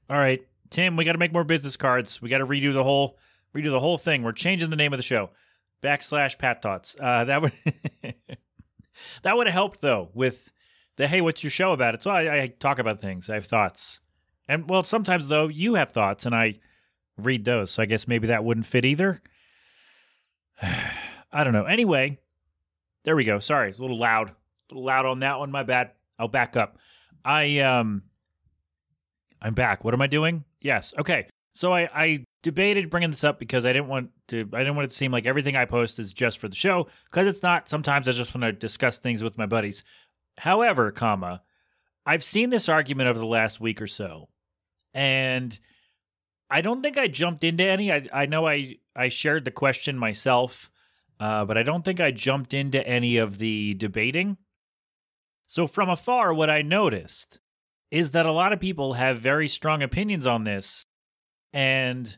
All right, Tim, we got to make more business cards. We got to redo the whole redo the whole thing. We're changing the name of the show. Backslash Pat thoughts. Uh, that would that would have helped though with the hey, what's your show about? It's well, I, I talk about things. I have thoughts, and well, sometimes though you have thoughts, and I read those. So I guess maybe that wouldn't fit either. I don't know. Anyway, there we go. Sorry, it's a little loud. A little loud on that one. My bad. I'll back up. I um I'm back. What am I doing? Yes. Okay. So I, I debated bringing this up because I didn't want to. I didn't want it to seem like everything I post is just for the show because it's not. Sometimes I just want to discuss things with my buddies. However, comma, I've seen this argument over the last week or so, and I don't think I jumped into any. I I know I I shared the question myself, uh, but I don't think I jumped into any of the debating. So from afar, what I noticed is that a lot of people have very strong opinions on this and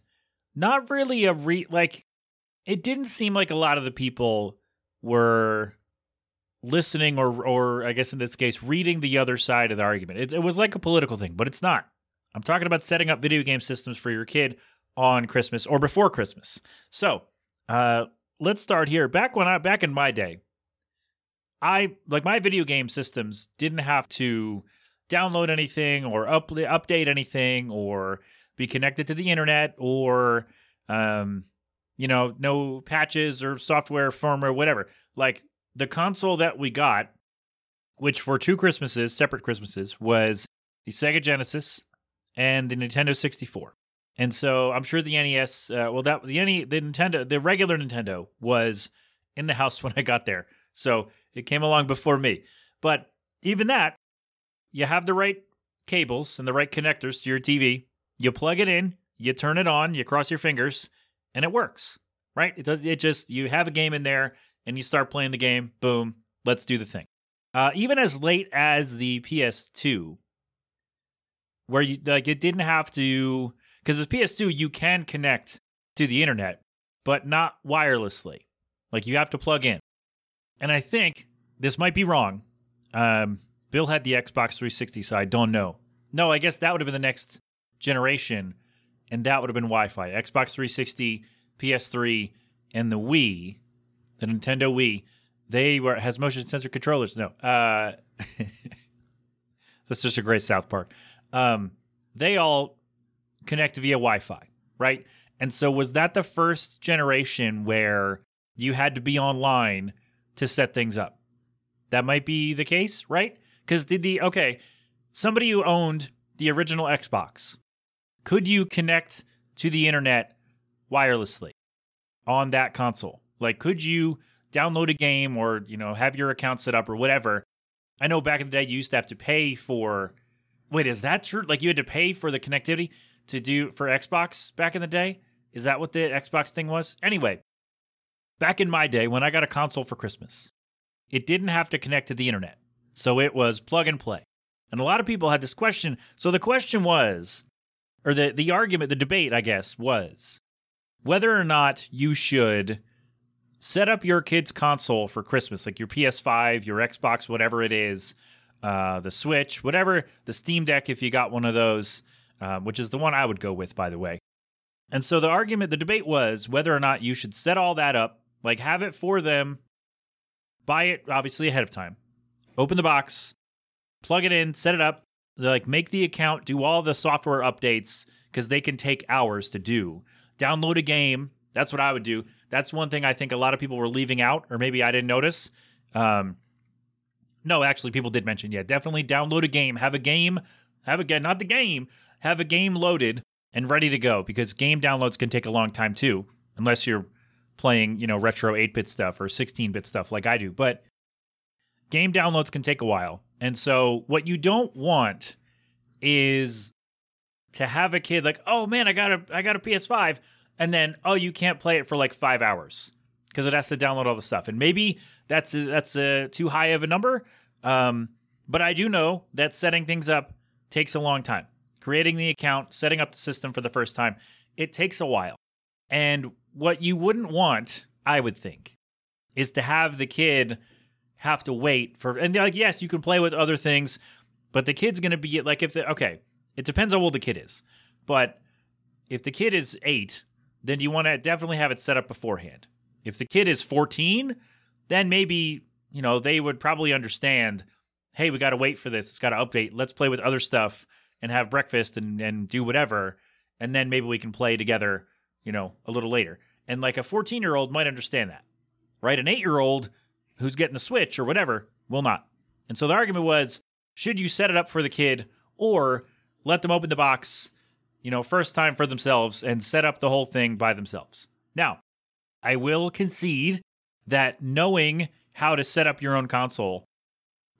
not really a re like it didn't seem like a lot of the people were listening or or I guess in this case reading the other side of the argument. It, it was like a political thing, but it's not. I'm talking about setting up video game systems for your kid on Christmas or before Christmas. So, uh let's start here. Back when I back in my day, I like my video game systems didn't have to download anything or up, update anything or be connected to the internet or um, you know no patches or software firmware whatever like the console that we got which for two christmases separate christmases was the sega genesis and the nintendo 64 and so i'm sure the nes uh, well that the NE, the nintendo the regular nintendo was in the house when i got there so it came along before me but even that you have the right cables and the right connectors to your TV. You plug it in, you turn it on, you cross your fingers, and it works. Right? It does. It just you have a game in there, and you start playing the game. Boom. Let's do the thing. Uh, even as late as the PS2, where you like it didn't have to because the PS2 you can connect to the internet, but not wirelessly. Like you have to plug in. And I think this might be wrong. Um, Bill had the Xbox 360, so I don't know. No, I guess that would have been the next generation, and that would have been Wi Fi. Xbox 360, PS3, and the Wii, the Nintendo Wii, they were has motion sensor controllers. No. Uh that's just a great South Park. Um, they all connect via Wi Fi, right? And so was that the first generation where you had to be online to set things up? That might be the case, right? Because did the okay, somebody who owned the original Xbox, could you connect to the internet wirelessly on that console? Like, could you download a game or you know have your account set up or whatever? I know back in the day you used to have to pay for. Wait, is that true? Like you had to pay for the connectivity to do for Xbox back in the day? Is that what the Xbox thing was? Anyway, back in my day when I got a console for Christmas, it didn't have to connect to the internet. So it was plug and play. And a lot of people had this question. So the question was, or the, the argument, the debate, I guess, was whether or not you should set up your kid's console for Christmas, like your PS5, your Xbox, whatever it is, uh, the Switch, whatever, the Steam Deck, if you got one of those, uh, which is the one I would go with, by the way. And so the argument, the debate was whether or not you should set all that up, like have it for them, buy it obviously ahead of time, open the box, plug it in, set it up, like make the account, do all the software updates because they can take hours to do. Download a game. That's what I would do. That's one thing I think a lot of people were leaving out, or maybe I didn't notice. Um, no, actually, people did mention, yeah, definitely download a game, have a game, have a game. not the game, have a game loaded and ready to go because game downloads can take a long time too, unless you're playing, you know, retro 8-bit stuff or 16-bit stuff like I do. But game downloads can take a while. And so what you don't want is to have a kid like, "Oh man, I got a I got a PS5." And then, "Oh, you can't play it for like 5 hours." Because it has to download all the stuff, and maybe that's a, that's a, too high of a number. Um, but I do know that setting things up takes a long time creating the account, setting up the system for the first time, it takes a while. And what you wouldn't want, I would think, is to have the kid have to wait for and like yes, you can play with other things, but the kid's going to be like if the okay, it depends how old the kid is. But if the kid is 8, then you want to definitely have it set up beforehand. If the kid is 14, then maybe, you know, they would probably understand, hey, we got to wait for this. It's got to update. Let's play with other stuff and have breakfast and, and do whatever. And then maybe we can play together, you know, a little later. And like a 14 year old might understand that, right? An eight year old who's getting the Switch or whatever will not. And so the argument was should you set it up for the kid or let them open the box, you know, first time for themselves and set up the whole thing by themselves? Now, I will concede that knowing how to set up your own console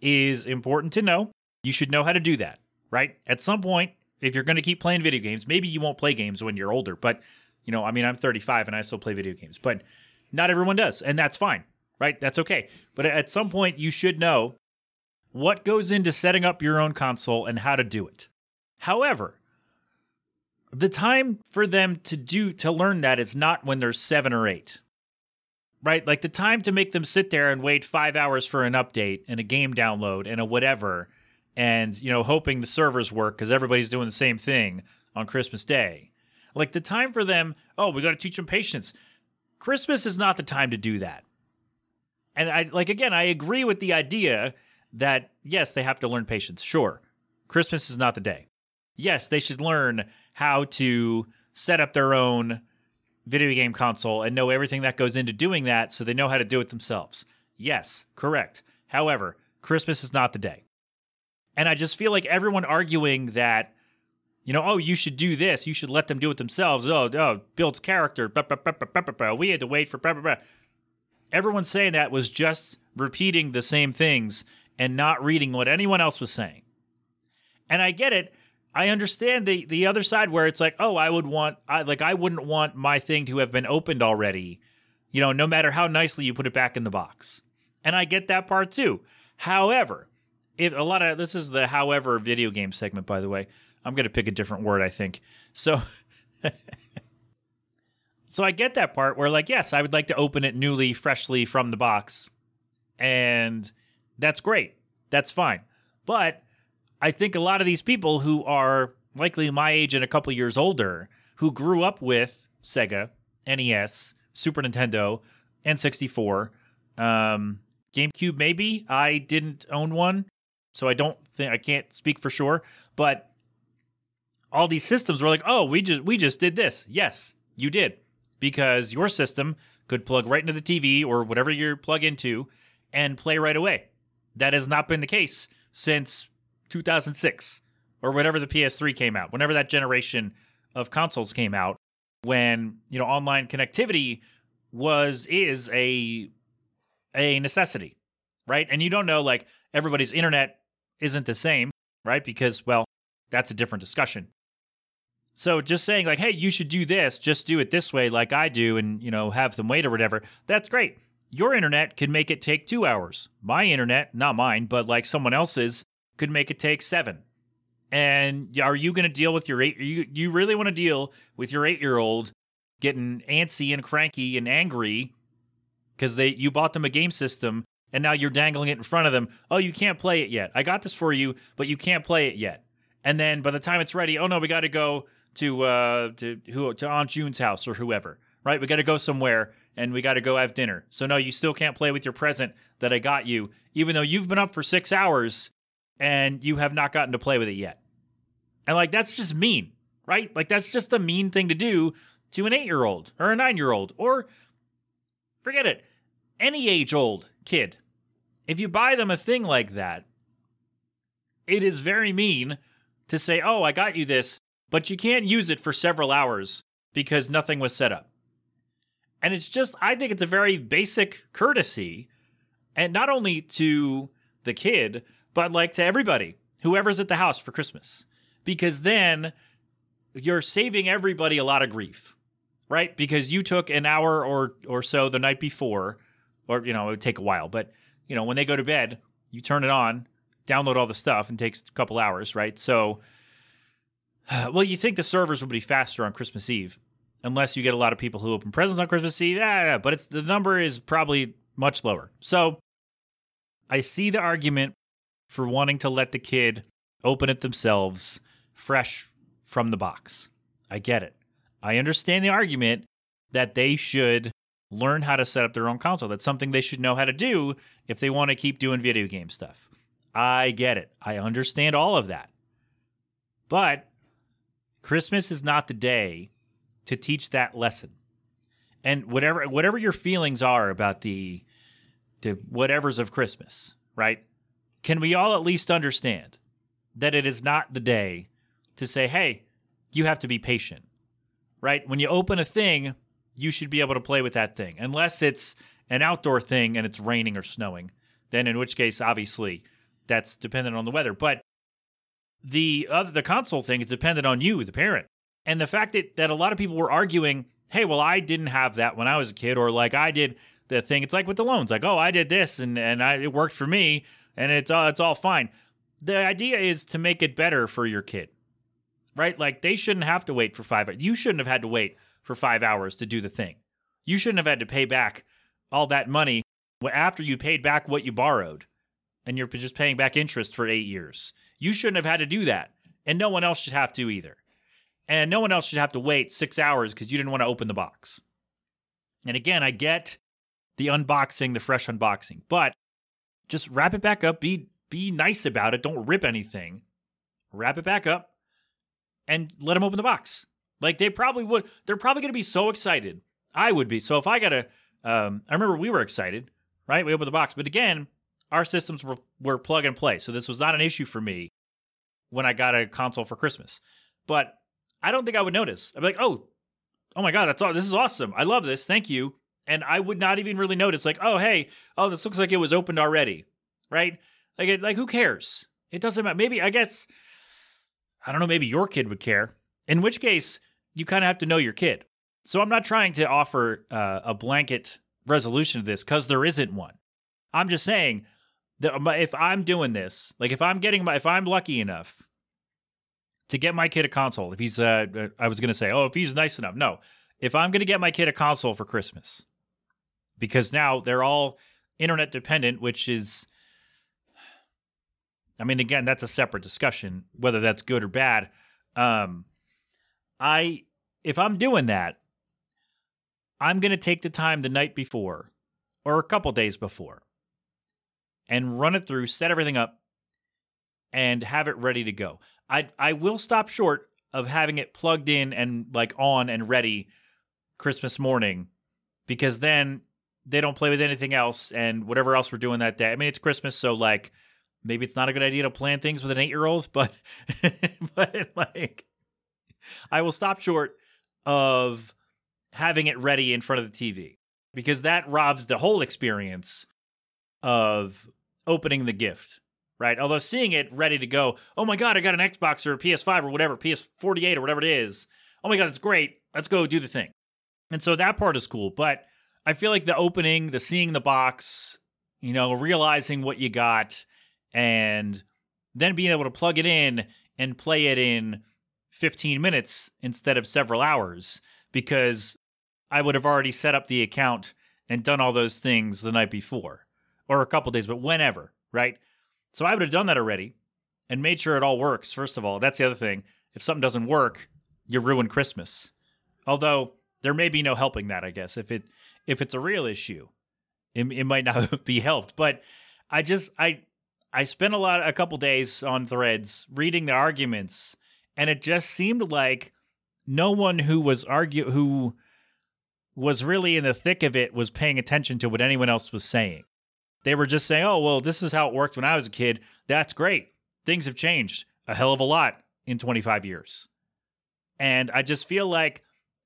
is important to know. You should know how to do that right? At some point, if you're going to keep playing video games, maybe you won't play games when you're older, but you know, I mean, I'm 35 and I still play video games, but not everyone does, and that's fine, right? That's okay. But at some point, you should know what goes into setting up your own console and how to do it. However, the time for them to do to learn that is not when they're 7 or 8. Right? Like the time to make them sit there and wait 5 hours for an update and a game download and a whatever and you know hoping the servers work because everybody's doing the same thing on christmas day. Like the time for them oh we got to teach them patience. Christmas is not the time to do that. And i like again i agree with the idea that yes they have to learn patience. Sure. Christmas is not the day yes they should learn how to set up their own video game console and know everything that goes into doing that so they know how to do it themselves yes correct however christmas is not the day and I just feel like everyone arguing that, you know, oh, you should do this. You should let them do it themselves. Oh, oh builds character. We had to wait for. Everyone saying that was just repeating the same things and not reading what anyone else was saying. And I get it. I understand the the other side where it's like, oh, I would want, I like, I wouldn't want my thing to have been opened already. You know, no matter how nicely you put it back in the box. And I get that part too. However, if a lot of this is the however video game segment by the way i'm going to pick a different word i think so so i get that part where like yes i would like to open it newly freshly from the box and that's great that's fine but i think a lot of these people who are likely my age and a couple years older who grew up with sega nes super nintendo n64 um, GameCube, maybe. I didn't own one so I don't think I can't speak for sure, but all these systems were like, "Oh, we just we just did this." Yes, you did. Because your system could plug right into the TV or whatever you plug into and play right away. That has not been the case since 2006 or whenever the PS3 came out. Whenever that generation of consoles came out when, you know, online connectivity was is a a necessity, right? And you don't know like everybody's internet isn't the same, right? Because, well, that's a different discussion. So just saying like, hey, you should do this, just do it this way like I do and, you know, have them wait or whatever. That's great. Your internet can make it take 2 hours. My internet, not mine, but like someone else's could make it take 7. And are you going to deal with your 8 you you really want to deal with your 8-year-old getting antsy and cranky and angry because they you bought them a game system and now you're dangling it in front of them. Oh, you can't play it yet. I got this for you, but you can't play it yet. And then by the time it's ready, oh no, we got to go to uh to who to Aunt June's house or whoever, right? We got to go somewhere and we got to go have dinner. So no, you still can't play with your present that I got you, even though you've been up for six hours and you have not gotten to play with it yet. And like that's just mean, right? Like that's just a mean thing to do to an eight year old or a nine year old or forget it, any age old kid. If you buy them a thing like that, it is very mean to say, oh, I got you this, but you can't use it for several hours because nothing was set up. And it's just, I think it's a very basic courtesy, and not only to the kid, but like to everybody, whoever's at the house for Christmas. Because then you're saving everybody a lot of grief, right? Because you took an hour or or so the night before, or you know, it would take a while, but you know, when they go to bed, you turn it on, download all the stuff, and takes a couple hours, right? So, well, you think the servers would be faster on Christmas Eve, unless you get a lot of people who open presents on Christmas Eve. Yeah, but it's the number is probably much lower. So, I see the argument for wanting to let the kid open it themselves, fresh from the box. I get it. I understand the argument that they should learn how to set up their own console. That's something they should know how to do if they want to keep doing video game stuff. I get it. I understand all of that. But Christmas is not the day to teach that lesson. And whatever whatever your feelings are about the the whatevers of Christmas, right? Can we all at least understand that it is not the day to say, "Hey, you have to be patient." Right? When you open a thing, you should be able to play with that thing. Unless it's an outdoor thing and it's raining or snowing. Then in which case obviously that's dependent on the weather. But the other the console thing is dependent on you, the parent. And the fact that that a lot of people were arguing, "Hey, well I didn't have that when I was a kid," or like I did the thing. It's like with the loans, like, "Oh, I did this and and I, it worked for me, and it's all it's all fine." The idea is to make it better for your kid, right? Like they shouldn't have to wait for five. You shouldn't have had to wait for five hours to do the thing. You shouldn't have had to pay back all that money after you paid back what you borrowed, and you're just paying back interest for eight years. You shouldn't have had to do that, and no one else should have to either. And no one else should have to wait six hours because you didn't want to open the box. And again, I get the unboxing, the fresh unboxing, but just wrap it back up. Be be nice about it. Don't rip anything. Wrap it back up and let them open the box. Like they probably would. They're probably going to be so excited. I would be. So if I got a, um, I remember we were excited, right? We opened the box, but again, our systems were were plug and play, so this was not an issue for me when I got a console for Christmas. But I don't think I would notice. I'd be like, oh, oh my god, that's all. This is awesome. I love this. Thank you. And I would not even really notice. Like, oh hey, oh this looks like it was opened already, right? Like, it, like who cares? It doesn't matter. Maybe I guess I don't know. Maybe your kid would care. In which case, you kind of have to know your kid. So I'm not trying to offer uh, a blanket resolution of this because there isn't one. I'm just saying that if I'm doing this, like if I'm getting my, if I'm lucky enough to get my kid a console, if he's, uh, I was going to say, oh, if he's nice enough. No, if I'm going to get my kid a console for Christmas, because now they're all internet dependent, which is, I mean, again, that's a separate discussion, whether that's good or bad. Um, I, if I'm doing that, I'm going to take the time the night before or a couple days before and run it through, set everything up, and have it ready to go. I I will stop short of having it plugged in and like on and ready Christmas morning because then they don't play with anything else and whatever else we're doing that day. I mean, it's Christmas, so like maybe it's not a good idea to plan things with an eight year old, but but like I will stop short of having it ready in front of the TV because that robs the whole experience of opening the gift, right? Although seeing it ready to go, oh my God, I got an Xbox or a PS5 or whatever, PS48 or whatever it is. Oh my God, it's great. Let's go do the thing. And so that part is cool. But I feel like the opening, the seeing the box, you know, realizing what you got, and then being able to plug it in and play it in 15 minutes instead of several hours because I would have already set up the account and done all those things the night before or a couple days, but whenever, right? So I would have done that already and made sure it all works. First of all, that's the other thing. If something doesn't work, you ruin Christmas. Although there may be no helping that, I guess. If it if it's a real issue, it, it might not be helped. But I just I I spent a lot a couple days on threads reading the arguments, and it just seemed like no one who was argue who was really in the thick of it was paying attention to what anyone else was saying. They were just saying, "Oh, well, this is how it worked when I was a kid. That's great. Things have changed a hell of a lot in 25 years." And I just feel like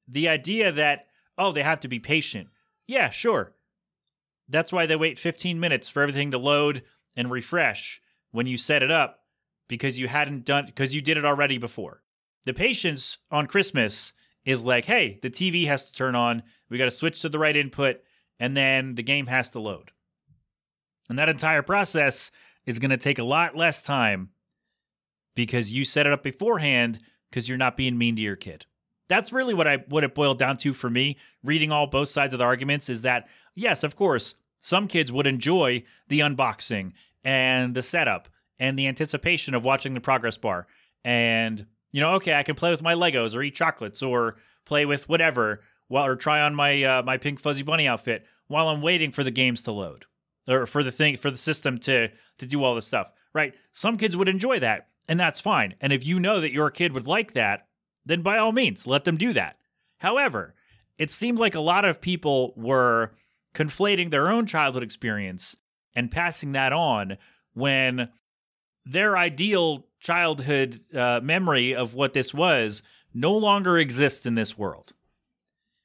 the idea that oh, they have to be patient. Yeah, sure. That's why they wait 15 minutes for everything to load and refresh when you set it up because you hadn't done because you did it already before. The patience on Christmas is like, hey, the TV has to turn on, we got to switch to the right input, and then the game has to load. And that entire process is going to take a lot less time because you set it up beforehand because you're not being mean to your kid. That's really what I what it boiled down to for me. Reading all both sides of the arguments is that yes, of course, some kids would enjoy the unboxing and the setup and the anticipation of watching the progress bar and you know, okay, I can play with my Legos or eat chocolates or play with whatever while or try on my uh, my pink fuzzy bunny outfit while I'm waiting for the games to load or for the thing for the system to to do all this stuff. Right? Some kids would enjoy that, and that's fine. And if you know that your kid would like that, then by all means, let them do that. However, it seemed like a lot of people were conflating their own childhood experience and passing that on when their ideal childhood uh, memory of what this was no longer exists in this world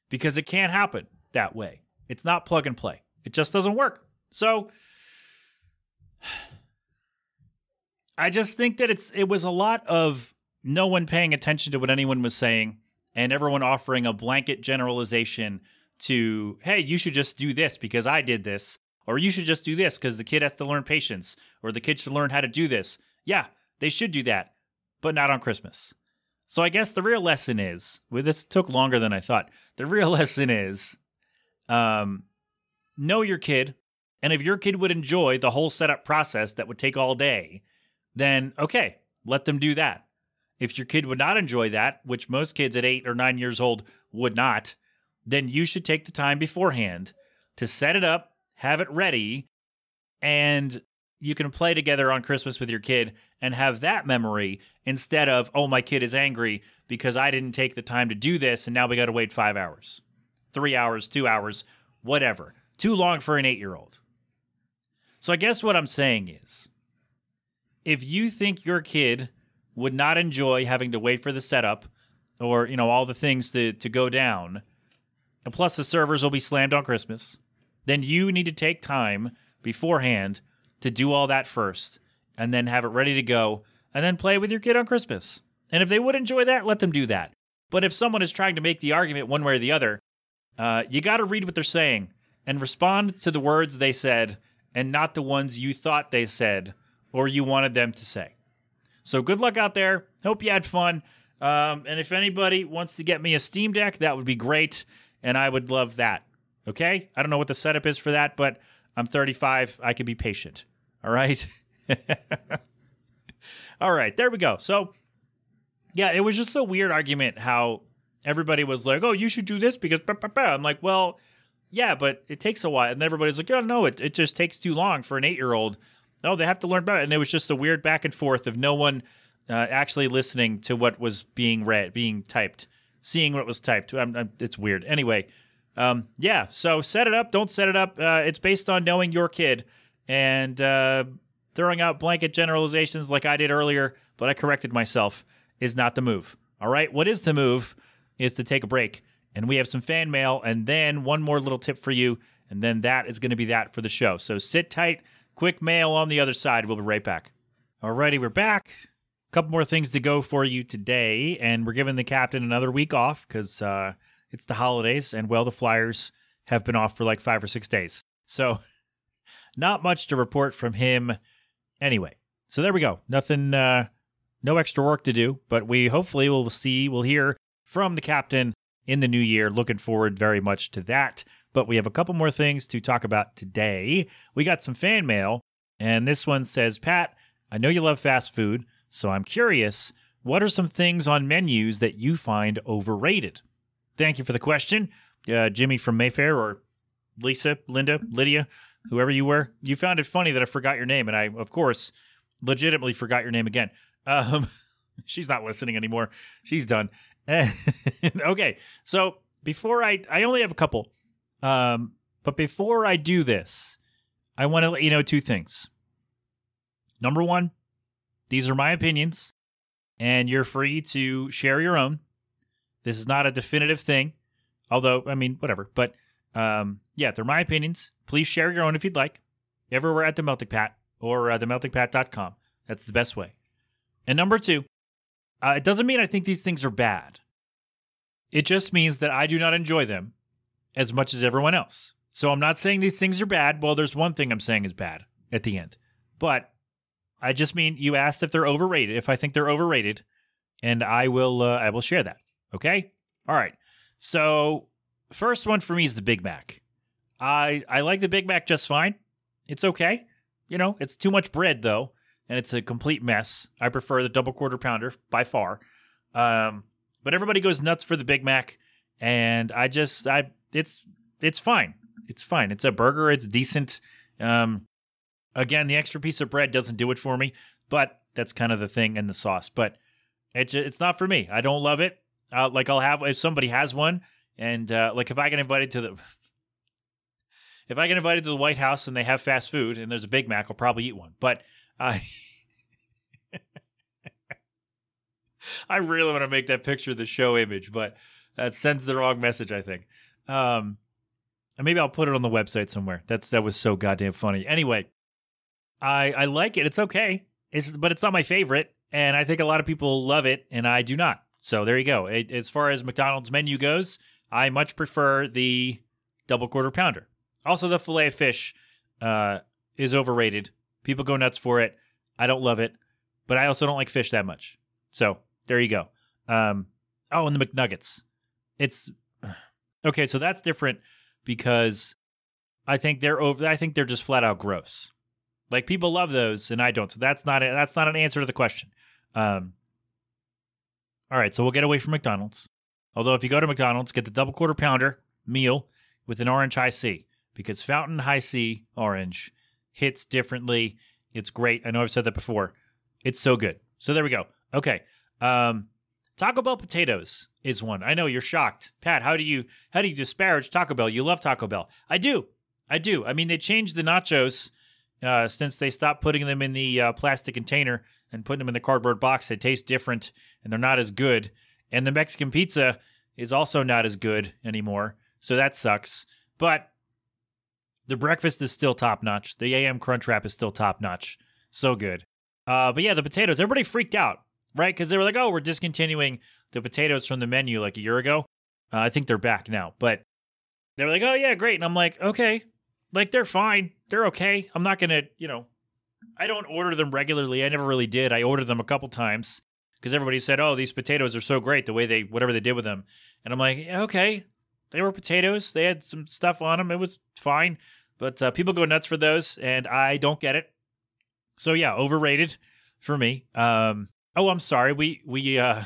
because it can't happen that way. It's not plug and play. It just doesn't work. So I just think that it's it was a lot of no one paying attention to what anyone was saying and everyone offering a blanket generalization to hey, you should just do this because I did this or you should just do this because the kid has to learn patience or the kid should learn how to do this. Yeah, they should do that, but not on Christmas. So I guess the real lesson is, well, this took longer than I thought. The real lesson is, um, know your kid, and if your kid would enjoy the whole setup process that would take all day, then okay, let them do that. If your kid would not enjoy that, which most kids at eight or nine years old would not, then you should take the time beforehand to set it up, have it ready, and you can play together on Christmas with your kid and have that memory instead of, oh, my kid is angry because I didn't take the time to do this and now we got to wait five hours, three hours, two hours, whatever. Too long for an eight year old. So I guess what I'm saying is if you think your kid would not enjoy having to wait for the setup or, you know, all the things to, to go down, and plus the servers will be slammed on Christmas, then you need to take time beforehand to do all that first and then have it ready to go and then play with your kid on Christmas. And if they would enjoy that, let them do that. But if someone is trying to make the argument one way or the other, uh, you got to read what they're saying and respond to the words they said and not the ones you thought they said or you wanted them to say. So good luck out there. Hope you had fun. Um, and if anybody wants to get me a Steam Deck, that would be great. And I would love that. Okay? I don't know what the setup is for that, but I'm 35. I can be patient. All right. All right. There we go. So, yeah, it was just a weird argument how everybody was like, oh, you should do this because. I'm like, well, yeah, but it takes a while. And everybody's like, oh, no, it, it just takes too long for an eight year old. No, they have to learn about it. And it was just a weird back and forth of no one uh, actually listening to what was being read, being typed, seeing what was typed. I'm, I'm, it's weird. Anyway, um, yeah, so set it up. Don't set it up. Uh, it's based on knowing your kid and uh, throwing out blanket generalizations like I did earlier, but I corrected myself, is not the move. All right, what is the move is to take a break. And we have some fan mail, and then one more little tip for you, and then that is going to be that for the show. So sit tight, quick mail on the other side. We'll be right back. Alrighty, we're back. A couple more things to go for you today, and we're giving the captain another week off because uh, it's the holidays, and well, the Flyers have been off for like five or six days. So not much to report from him anyway. So there we go. Nothing, uh, no extra work to do, but we hopefully will see, we'll hear from the captain in the new year. Looking forward very much to that. But we have a couple more things to talk about today. We got some fan mail, and this one says, Pat, I know you love fast food, so I'm curious, what are some things on menus that you find overrated? Thank you for the question, uh, Jimmy from Mayfair or Lisa, Linda, Lydia, whoever you were. You found it funny that I forgot your name, and I, of course, legitimately forgot your name again. Um, she's not listening anymore. She's done. okay, so before I, I only have a couple, um, but before I do this, I want to let you know two things. Number one, these are my opinions, and you're free to share your own. This is not a definitive thing, although I mean, whatever. But um, yeah, they're my opinions. Please share your own if you'd like. Everywhere at the Melting Pat or uh, themeltingpat.com. That's the best way. And number two, uh, it doesn't mean I think these things are bad. It just means that I do not enjoy them as much as everyone else. So I'm not saying these things are bad. Well, there's one thing I'm saying is bad at the end. But I just mean you asked if they're overrated, if I think they're overrated, and I will uh, I will share that. Okay? All right. So, first one for me is the Big Mac. I I like the Big Mac just fine. It's okay. You know, it's too much bread though, and it's a complete mess. I prefer the double quarter pounder by far. Um, but everybody goes nuts for the Big Mac, and I just I it's it's fine. It's fine. It's a burger. It's decent. Um, again, the extra piece of bread doesn't do it for me, but that's kind of the thing in the sauce. But it's it's not for me. I don't love it. Uh, like I'll have if somebody has one, and uh, like if I get invited to the if I get invited to the White House and they have fast food and there's a Big Mac, I'll probably eat one. But I. I really want to make that picture the show image, but that sends the wrong message, I think. Um, and maybe I'll put it on the website somewhere. That's that was so goddamn funny. Anyway, I I like it. It's okay. It's but it's not my favorite, and I think a lot of people love it, and I do not. So there you go. It, as far as McDonald's menu goes, I much prefer the double quarter pounder. Also, the Filet-O-Fish uh, is overrated. People go nuts for it. I don't love it, but I also don't like fish that much. So there you go. Um, oh, and the McNuggets. It's okay. So that's different because I think they're over. I think they're just flat out gross. Like people love those, and I don't. So that's not a, that's not an answer to the question. Um, all right, so we'll get away from McDonald's. Although if you go to McDonald's, get the double quarter pounder meal with an orange Hi-C because Fountain Hi-C orange hits differently. It's great. I know I've said that before. It's so good. So there we go. Okay. Um, Taco Bell potatoes is one. I know you're shocked, Pat. How do you how do you disparage Taco Bell? You love Taco Bell. I do. I do. I mean, they changed the nachos uh, since they stopped putting them in the uh, plastic container and putting them in the cardboard box. They taste different and they're not as good. And the Mexican pizza is also not as good anymore. So that sucks. But the breakfast is still top notch. The AM Crunch Wrap is still top notch. So good. Uh, but yeah, the potatoes, everybody freaked out, right? Because they were like, oh, we're discontinuing the potatoes from the menu like a year ago. Uh, I think they're back now. But they were like, oh, yeah, great. And I'm like, okay. Like, they're fine. They're okay. I'm not going to, you know, I don't order them regularly. I never really did. I ordered them a couple times because everybody said, oh, these potatoes are so great, the way they, whatever they did with them. And I'm like, yeah, okay. They were potatoes. They had some stuff on them. It was fine. But uh, people go nuts for those, and I don't get it. So yeah, overrated for me. Um, oh, I'm sorry. We we uh,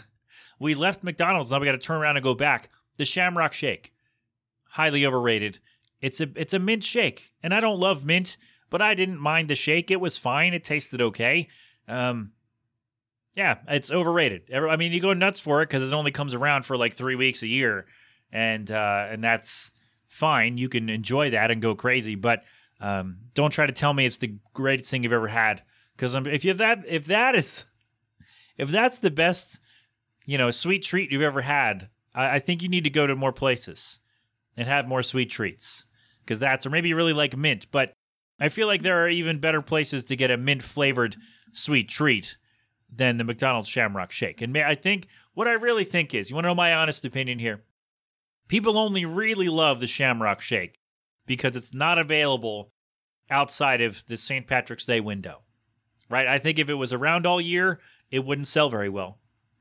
we left McDonald's. Now we got to turn around and go back. The Shamrock Shake, highly overrated. It's a it's a mint shake, and I don't love mint, but I didn't mind the shake. It was fine. It tasted okay. Um, yeah, it's overrated. I mean, you go nuts for it because it only comes around for like three weeks a year, and uh, and that's fine. You can enjoy that and go crazy, but um, don't try to tell me it's the greatest thing you've ever had. Because if you have that if that is if that's the best, you know, sweet treat you've ever had, I, I think you need to go to more places and have more sweet treats. Because that's or maybe you really like mint, but I feel like there are even better places to get a mint flavored sweet treat than the McDonald's Shamrock Shake. And may, I think what I really think is, you want to know my honest opinion here? People only really love the Shamrock Shake because it's not available outside of the St. Patrick's Day window. Right? I think if it was around all year, it wouldn't sell very well.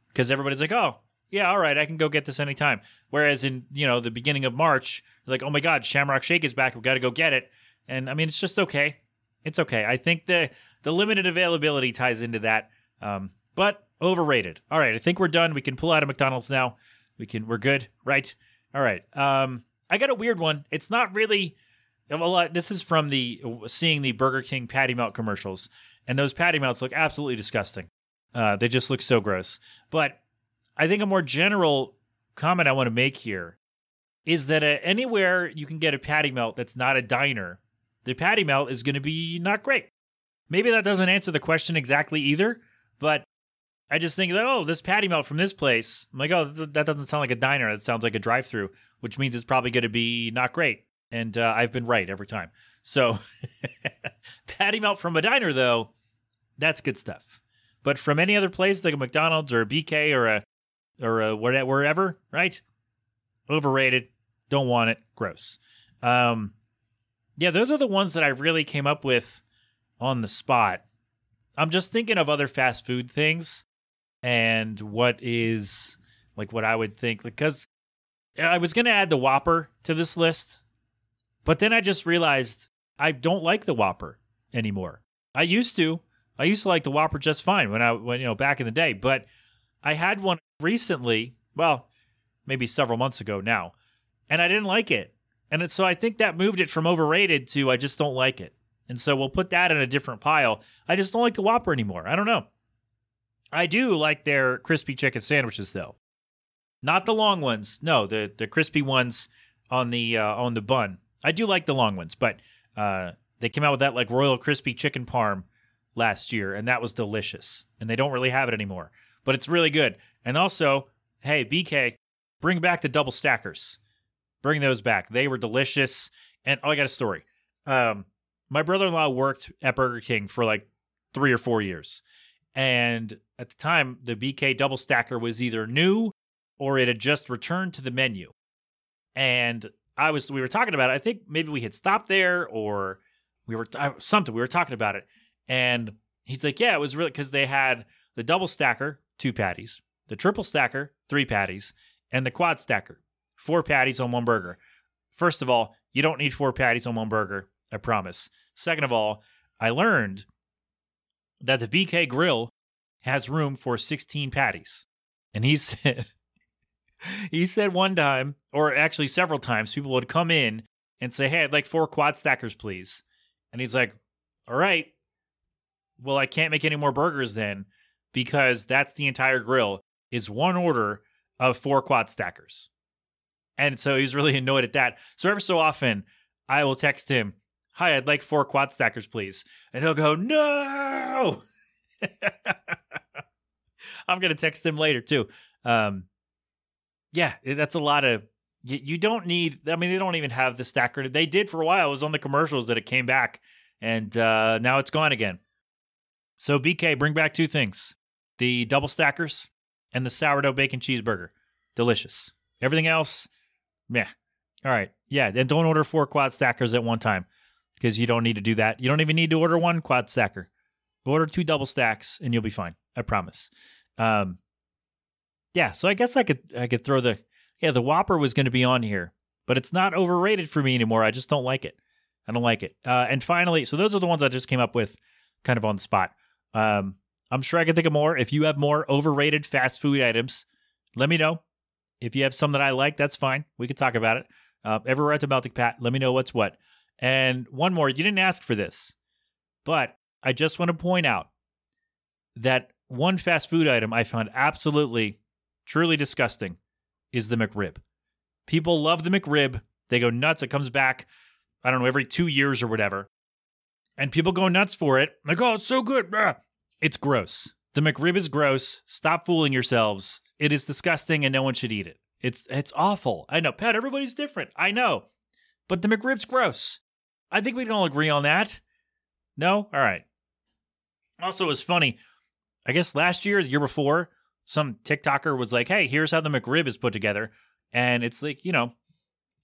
Because everybody's like, oh, yeah, all right, I can go get this anytime. Whereas in you know the beginning of March, like, oh my God, Shamrock Shake is back. We've got to go get it. And I mean, it's just okay. It's okay. I think the the limited availability ties into that. Um, but overrated. All right, I think we're done. We can pull out of McDonald's now. We can. We're good, right? All right. Um, I got a weird one. It's not really. Well, uh, this is from the seeing the Burger King patty melt commercials, and those patty melts look absolutely disgusting. Uh, they just look so gross. But I think a more general comment I want to make here is that uh, anywhere you can get a patty melt that's not a diner, the patty melt is going to be not great. Maybe that doesn't answer the question exactly either, but I just think that, oh, this patty melt from this place, I'm like, oh, th- that doesn't sound like a diner. That sounds like a drive through, which means it's probably going to be not great. And uh, I've been right every time. So, patty melt from a diner, though, that's good stuff. But from any other place, like a McDonald's or a BK or a or a wherever, right? Overrated. Don't want it. Gross. Um, yeah, those are the ones that I really came up with on the spot. I'm just thinking of other fast food things and what is like what I would think because I was going to add the Whopper to this list, but then I just realized I don't like the Whopper anymore. I used to. I used to like the Whopper just fine when I when you know back in the day, but I had one recently, well, maybe several months ago now, and I didn't like it. And it, so I think that moved it from overrated to I just don't like it. And so we'll put that in a different pile. I just don't like the Whopper anymore. I don't know. I do like their crispy chicken sandwiches though. Not the long ones. No, the the crispy ones on the uh, on the bun. I do like the long ones, but uh, they came out with that like royal crispy chicken parm last year, and that was delicious. And they don't really have it anymore, but it's really good. And also, hey BK, bring back the double stackers. Bring those back. They were delicious. And oh, I got a story. Um, my brother-in-law worked at Burger King for like three or four years, and at the time, the BK double stacker was either new or it had just returned to the menu. And I was we were talking about it. I think maybe we had stopped there or we were I- something. We were talking about it, and he's like, "Yeah, it was really because they had the double stacker, two patties, the triple stacker, three patties, and the quad stacker, four patties on one burger." First of all, you don't need four patties on one burger. I promise. Second of all, I learned that the BK grill has room for 16 patties. And he said he said one time, or actually several times, people would come in and say, Hey, I'd like four quad stackers, please. And he's like, All right. Well, I can't make any more burgers then because that's the entire grill is one order of four quad stackers. And so he's really annoyed at that. So every so often, I will text him, Hi, I'd like four quad stackers, please. And he'll go, No. I'm going to text him later too. Um, yeah, that's a lot of. You, you don't need. I mean, they don't even have the stacker. They did for a while. It was on the commercials that it came back, and uh, now it's gone again. So BK, bring back two things: the double stackers and the sourdough bacon cheeseburger. Delicious. Everything else, meh. All right, yeah. Then don't order four quad stackers at one time because you don't need to do that. You don't even need to order one quad stacker. Order two double stacks and you'll be fine. I promise. Um, yeah, so I guess I could I could throw the yeah the Whopper was going to be on here, but it's not overrated for me anymore. I just don't like it. I don't like it. Uh, and finally, so those are the ones I just came up with, kind of on the spot. Um, I'm sure I can think of more. If you have more overrated fast food items, let me know. If you have some that I like, that's fine. We could talk about it. Uh, everywhere at the Melting Pat, let me know what's what. And one more, you didn't ask for this, but I just want to point out that one fast food item I found absolutely, truly disgusting is the McRib. People love the McRib. They go nuts. It comes back, I don't know, every two years or whatever. And people go nuts for it. Like, oh, it's so good. It's gross. The McRib is gross. Stop fooling yourselves. It is disgusting and no one should eat it. It's it's awful. I know, Pat, everybody's different. I know. But the McRib's gross. I think we can all agree on that. No? All right. Also, it was funny. I guess last year, the year before, some TikToker was like, hey, here's how the McRib is put together. And it's like, you know,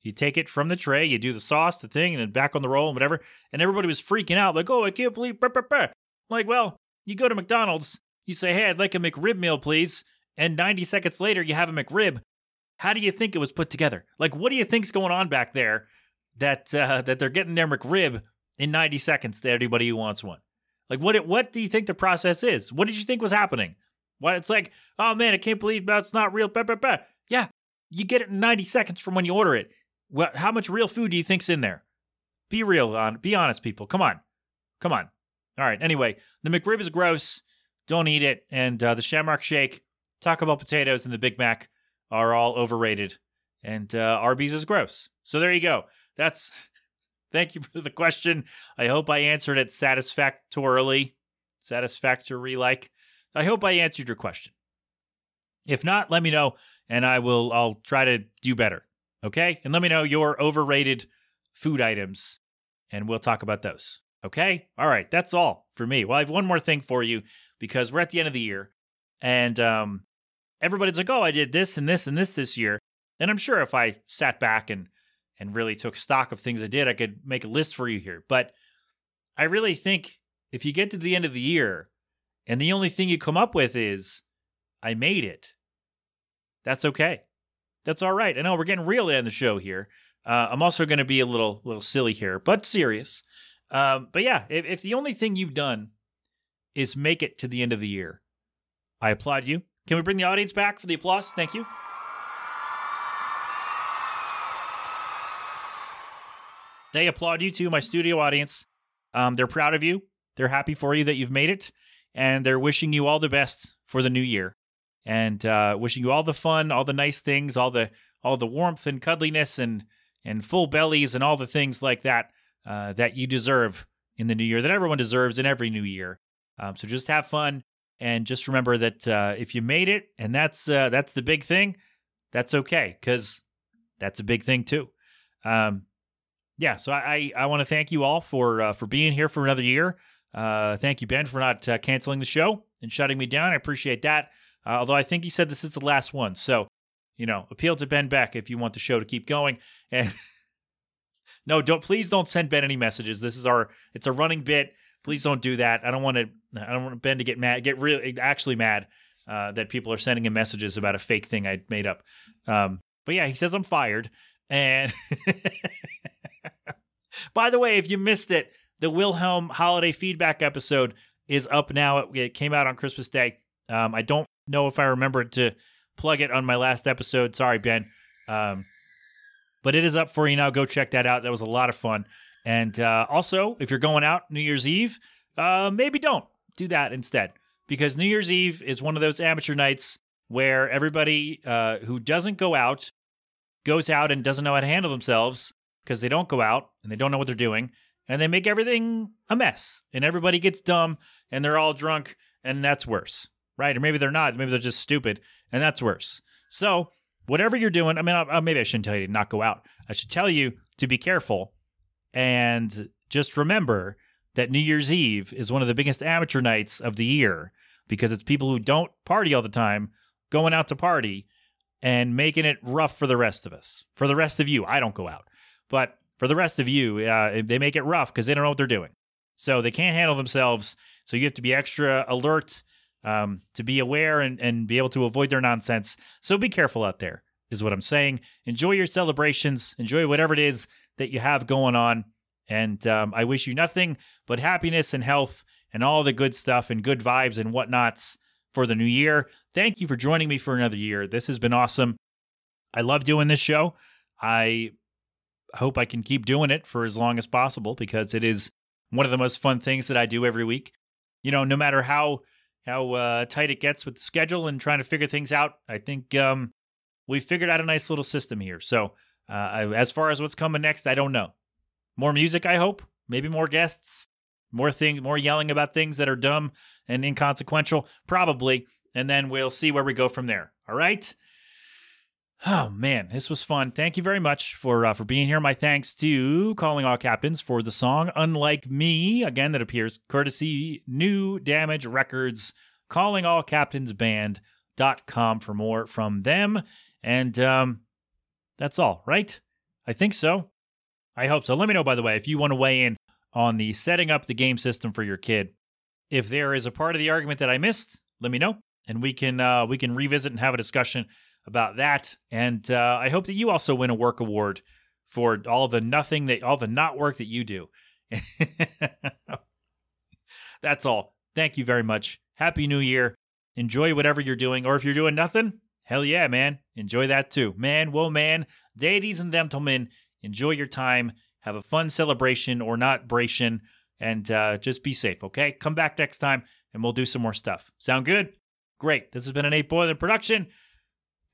you take it from the tray, you do the sauce, the thing, and then back on the roll and whatever. And everybody was freaking out, like, oh, I can't believe. Bah, bah, bah. Like, well, you go to McDonald's, you say, hey, I'd like a McRib meal, please. and 90 seconds later you have a McRib. How do you think it was put together? Like, what do you think's going on back there that uh, that they're getting their McRib in 90 seconds to anybody who wants one? Like, what what do you think the process is? What did you think was happening? What it's like? Oh man, I can't believe that's not real. Bah, bah, bah. Yeah, you get it in 90 seconds from when you order it. What? How much real food do you think's in there? Be real, on be honest, people. Come on, come on. All right. Anyway, the McRib is gross. Don't eat it. And uh, the Shamrock Shake, Taco Bell potatoes, and the Big Mac are all overrated. And uh, Arby's is gross. So there you go. That's. Thank you for the question. I hope I answered it satisfactorily, satisfactory like. I hope I answered your question. If not, let me know, and I will. I'll try to do better. Okay, and let me know your overrated food items, and we'll talk about those. Okay, all right, that's all for me. Well, I have one more thing for you because we're at the end of the year, and um, everybody's like, "Oh, I did this and this and this this year," and I'm sure if I sat back and and really took stock of things I did, I could make a list for you here. But I really think if you get to the end of the year and the only thing you come up with is, I made it, that's okay. That's all right. I know we're getting real in the show here. Uh, I'm also going to be a little little silly here, but serious. Um, but yeah, if, if the only thing you've done is make it to the end of the year, I applaud you. Can we bring the audience back for the applause? Thank you. They applaud you too, my studio audience. Um, they're proud of you. They're happy for you that you've made it, and they're wishing you all the best for the new year, and uh, wishing you all the fun, all the nice things, all the all the warmth and cuddliness, and and full bellies, and all the things like that uh, that you deserve in the new year, that everyone deserves in every new year. Um, so just have fun, and just remember that uh, if you made it, and that's uh, that's the big thing, that's okay because that's a big thing too. Um, yeah, so I I, I want to thank you all for uh, for being here for another year. Uh, thank you, Ben, for not uh, canceling the show and shutting me down. I appreciate that. Uh, although I think he said this is the last one, so you know, appeal to Ben Beck if you want the show to keep going. And no, don't please don't send Ben any messages. This is our it's a running bit. Please don't do that. I don't want to. I don't want Ben to get mad, get really actually mad uh, that people are sending him messages about a fake thing I made up. Um, but yeah, he says I'm fired. And by the way, if you missed it, the Wilhelm holiday feedback episode is up now. It, it came out on Christmas Day. Um, I don't know if I remembered to plug it on my last episode. Sorry, Ben. Um, but it is up for you now. Go check that out. That was a lot of fun. And uh, also, if you're going out New Year's Eve, uh, maybe don't do that instead because New Year's Eve is one of those amateur nights where everybody uh, who doesn't go out goes out and doesn't know how to handle themselves because they don't go out and they don't know what they're doing and they make everything a mess and everybody gets dumb and they're all drunk and that's worse right? Or maybe they're not maybe they're just stupid and that's worse. So whatever you're doing i mean I, maybe i shouldn't tell you to not go out. I should tell you to be careful and just remember that new year's eve is one of the biggest amateur nights of the year because it's people who don't party all the time going out to party and making it rough for the rest of us for the rest of you. I don't go out. But for the rest of you, uh, they make it rough because they don't know what they're doing. So they can't handle themselves. So you have to be extra alert, um, to be aware and, and be able to avoid their nonsense. So be careful out there, is what I'm saying. Enjoy your celebrations, enjoy whatever it is that you have going on. And um, I wish you nothing but happiness and health and all the good stuff and good vibes and whatnots for the new year. Thank you for joining me for another year. This has been awesome. I love doing this show. I hope I can keep doing it for as long as possible because it is one of the most fun things that I do every week. You know, no matter how how uh, tight it gets with the schedule and trying to figure things out, I think um, we've figured out a nice little system here. So, uh, I, as far as what's coming next, I don't know. More music, I hope. Maybe more guests. More thing, more yelling about things that are dumb and inconsequential, probably. And then we'll see where we go from there. All right. Oh man, this was fun. Thank you very much for uh, for being here. My thanks to Calling All Captains for the song "Unlike Me" again that appears courtesy New Damage Records. Calling All Captains Band.com for more from them. And um, that's all, right? I think so. I hope so. Let me know, by the way, if you want to weigh in on the setting up the game system for your kid. If there is a part of the argument that I missed, let me know. and we can uh, we can revisit and have a discussion about that. And uh, I hope that you also win a work award for all the nothing that all the not work that you do. That's all. Thank you very much. Happy New Year. Enjoy whatever you're doing, or if you're doing nothing, hell yeah, man. Enjoy that too. Man, whoa, man. Ladies and gentlemen, enjoy your time. Have a fun celebration or not bration, and uh, just be safe, okay? Come back next time and we'll do some more stuff. Sound good? Great. This has been an 8 Boiling production.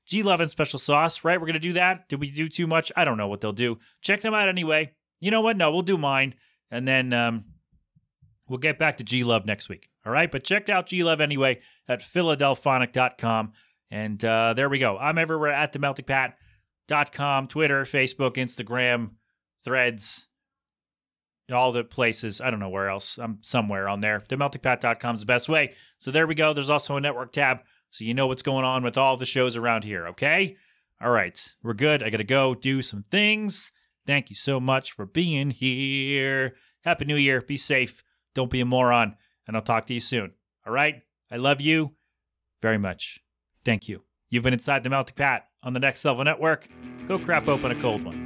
G Love and Special Sauce, right? We're going to do that. Did we do too much? I don't know what they'll do. Check them out anyway. You know what? No, we'll do mine. And then um, we'll get back to G Love next week. All right. But check out G Love anyway at Philadelphonic.com. And uh, there we go. I'm everywhere at themeltingpat.com, Twitter, Facebook, Instagram, threads, all the places. I don't know where else. I'm somewhere on there. Themeltingpat.com is the best way. So there we go. There's also a network tab so you know what's going on with all the shows around here, okay? All right, we're good. I got to go do some things. Thank you so much for being here. Happy New Year. Be safe. Don't be a moron. And I'll talk to you soon. All right? I love you very much. Thank you. You've been inside the Melting Pat on the Next Level Network. Go crap open a cold one.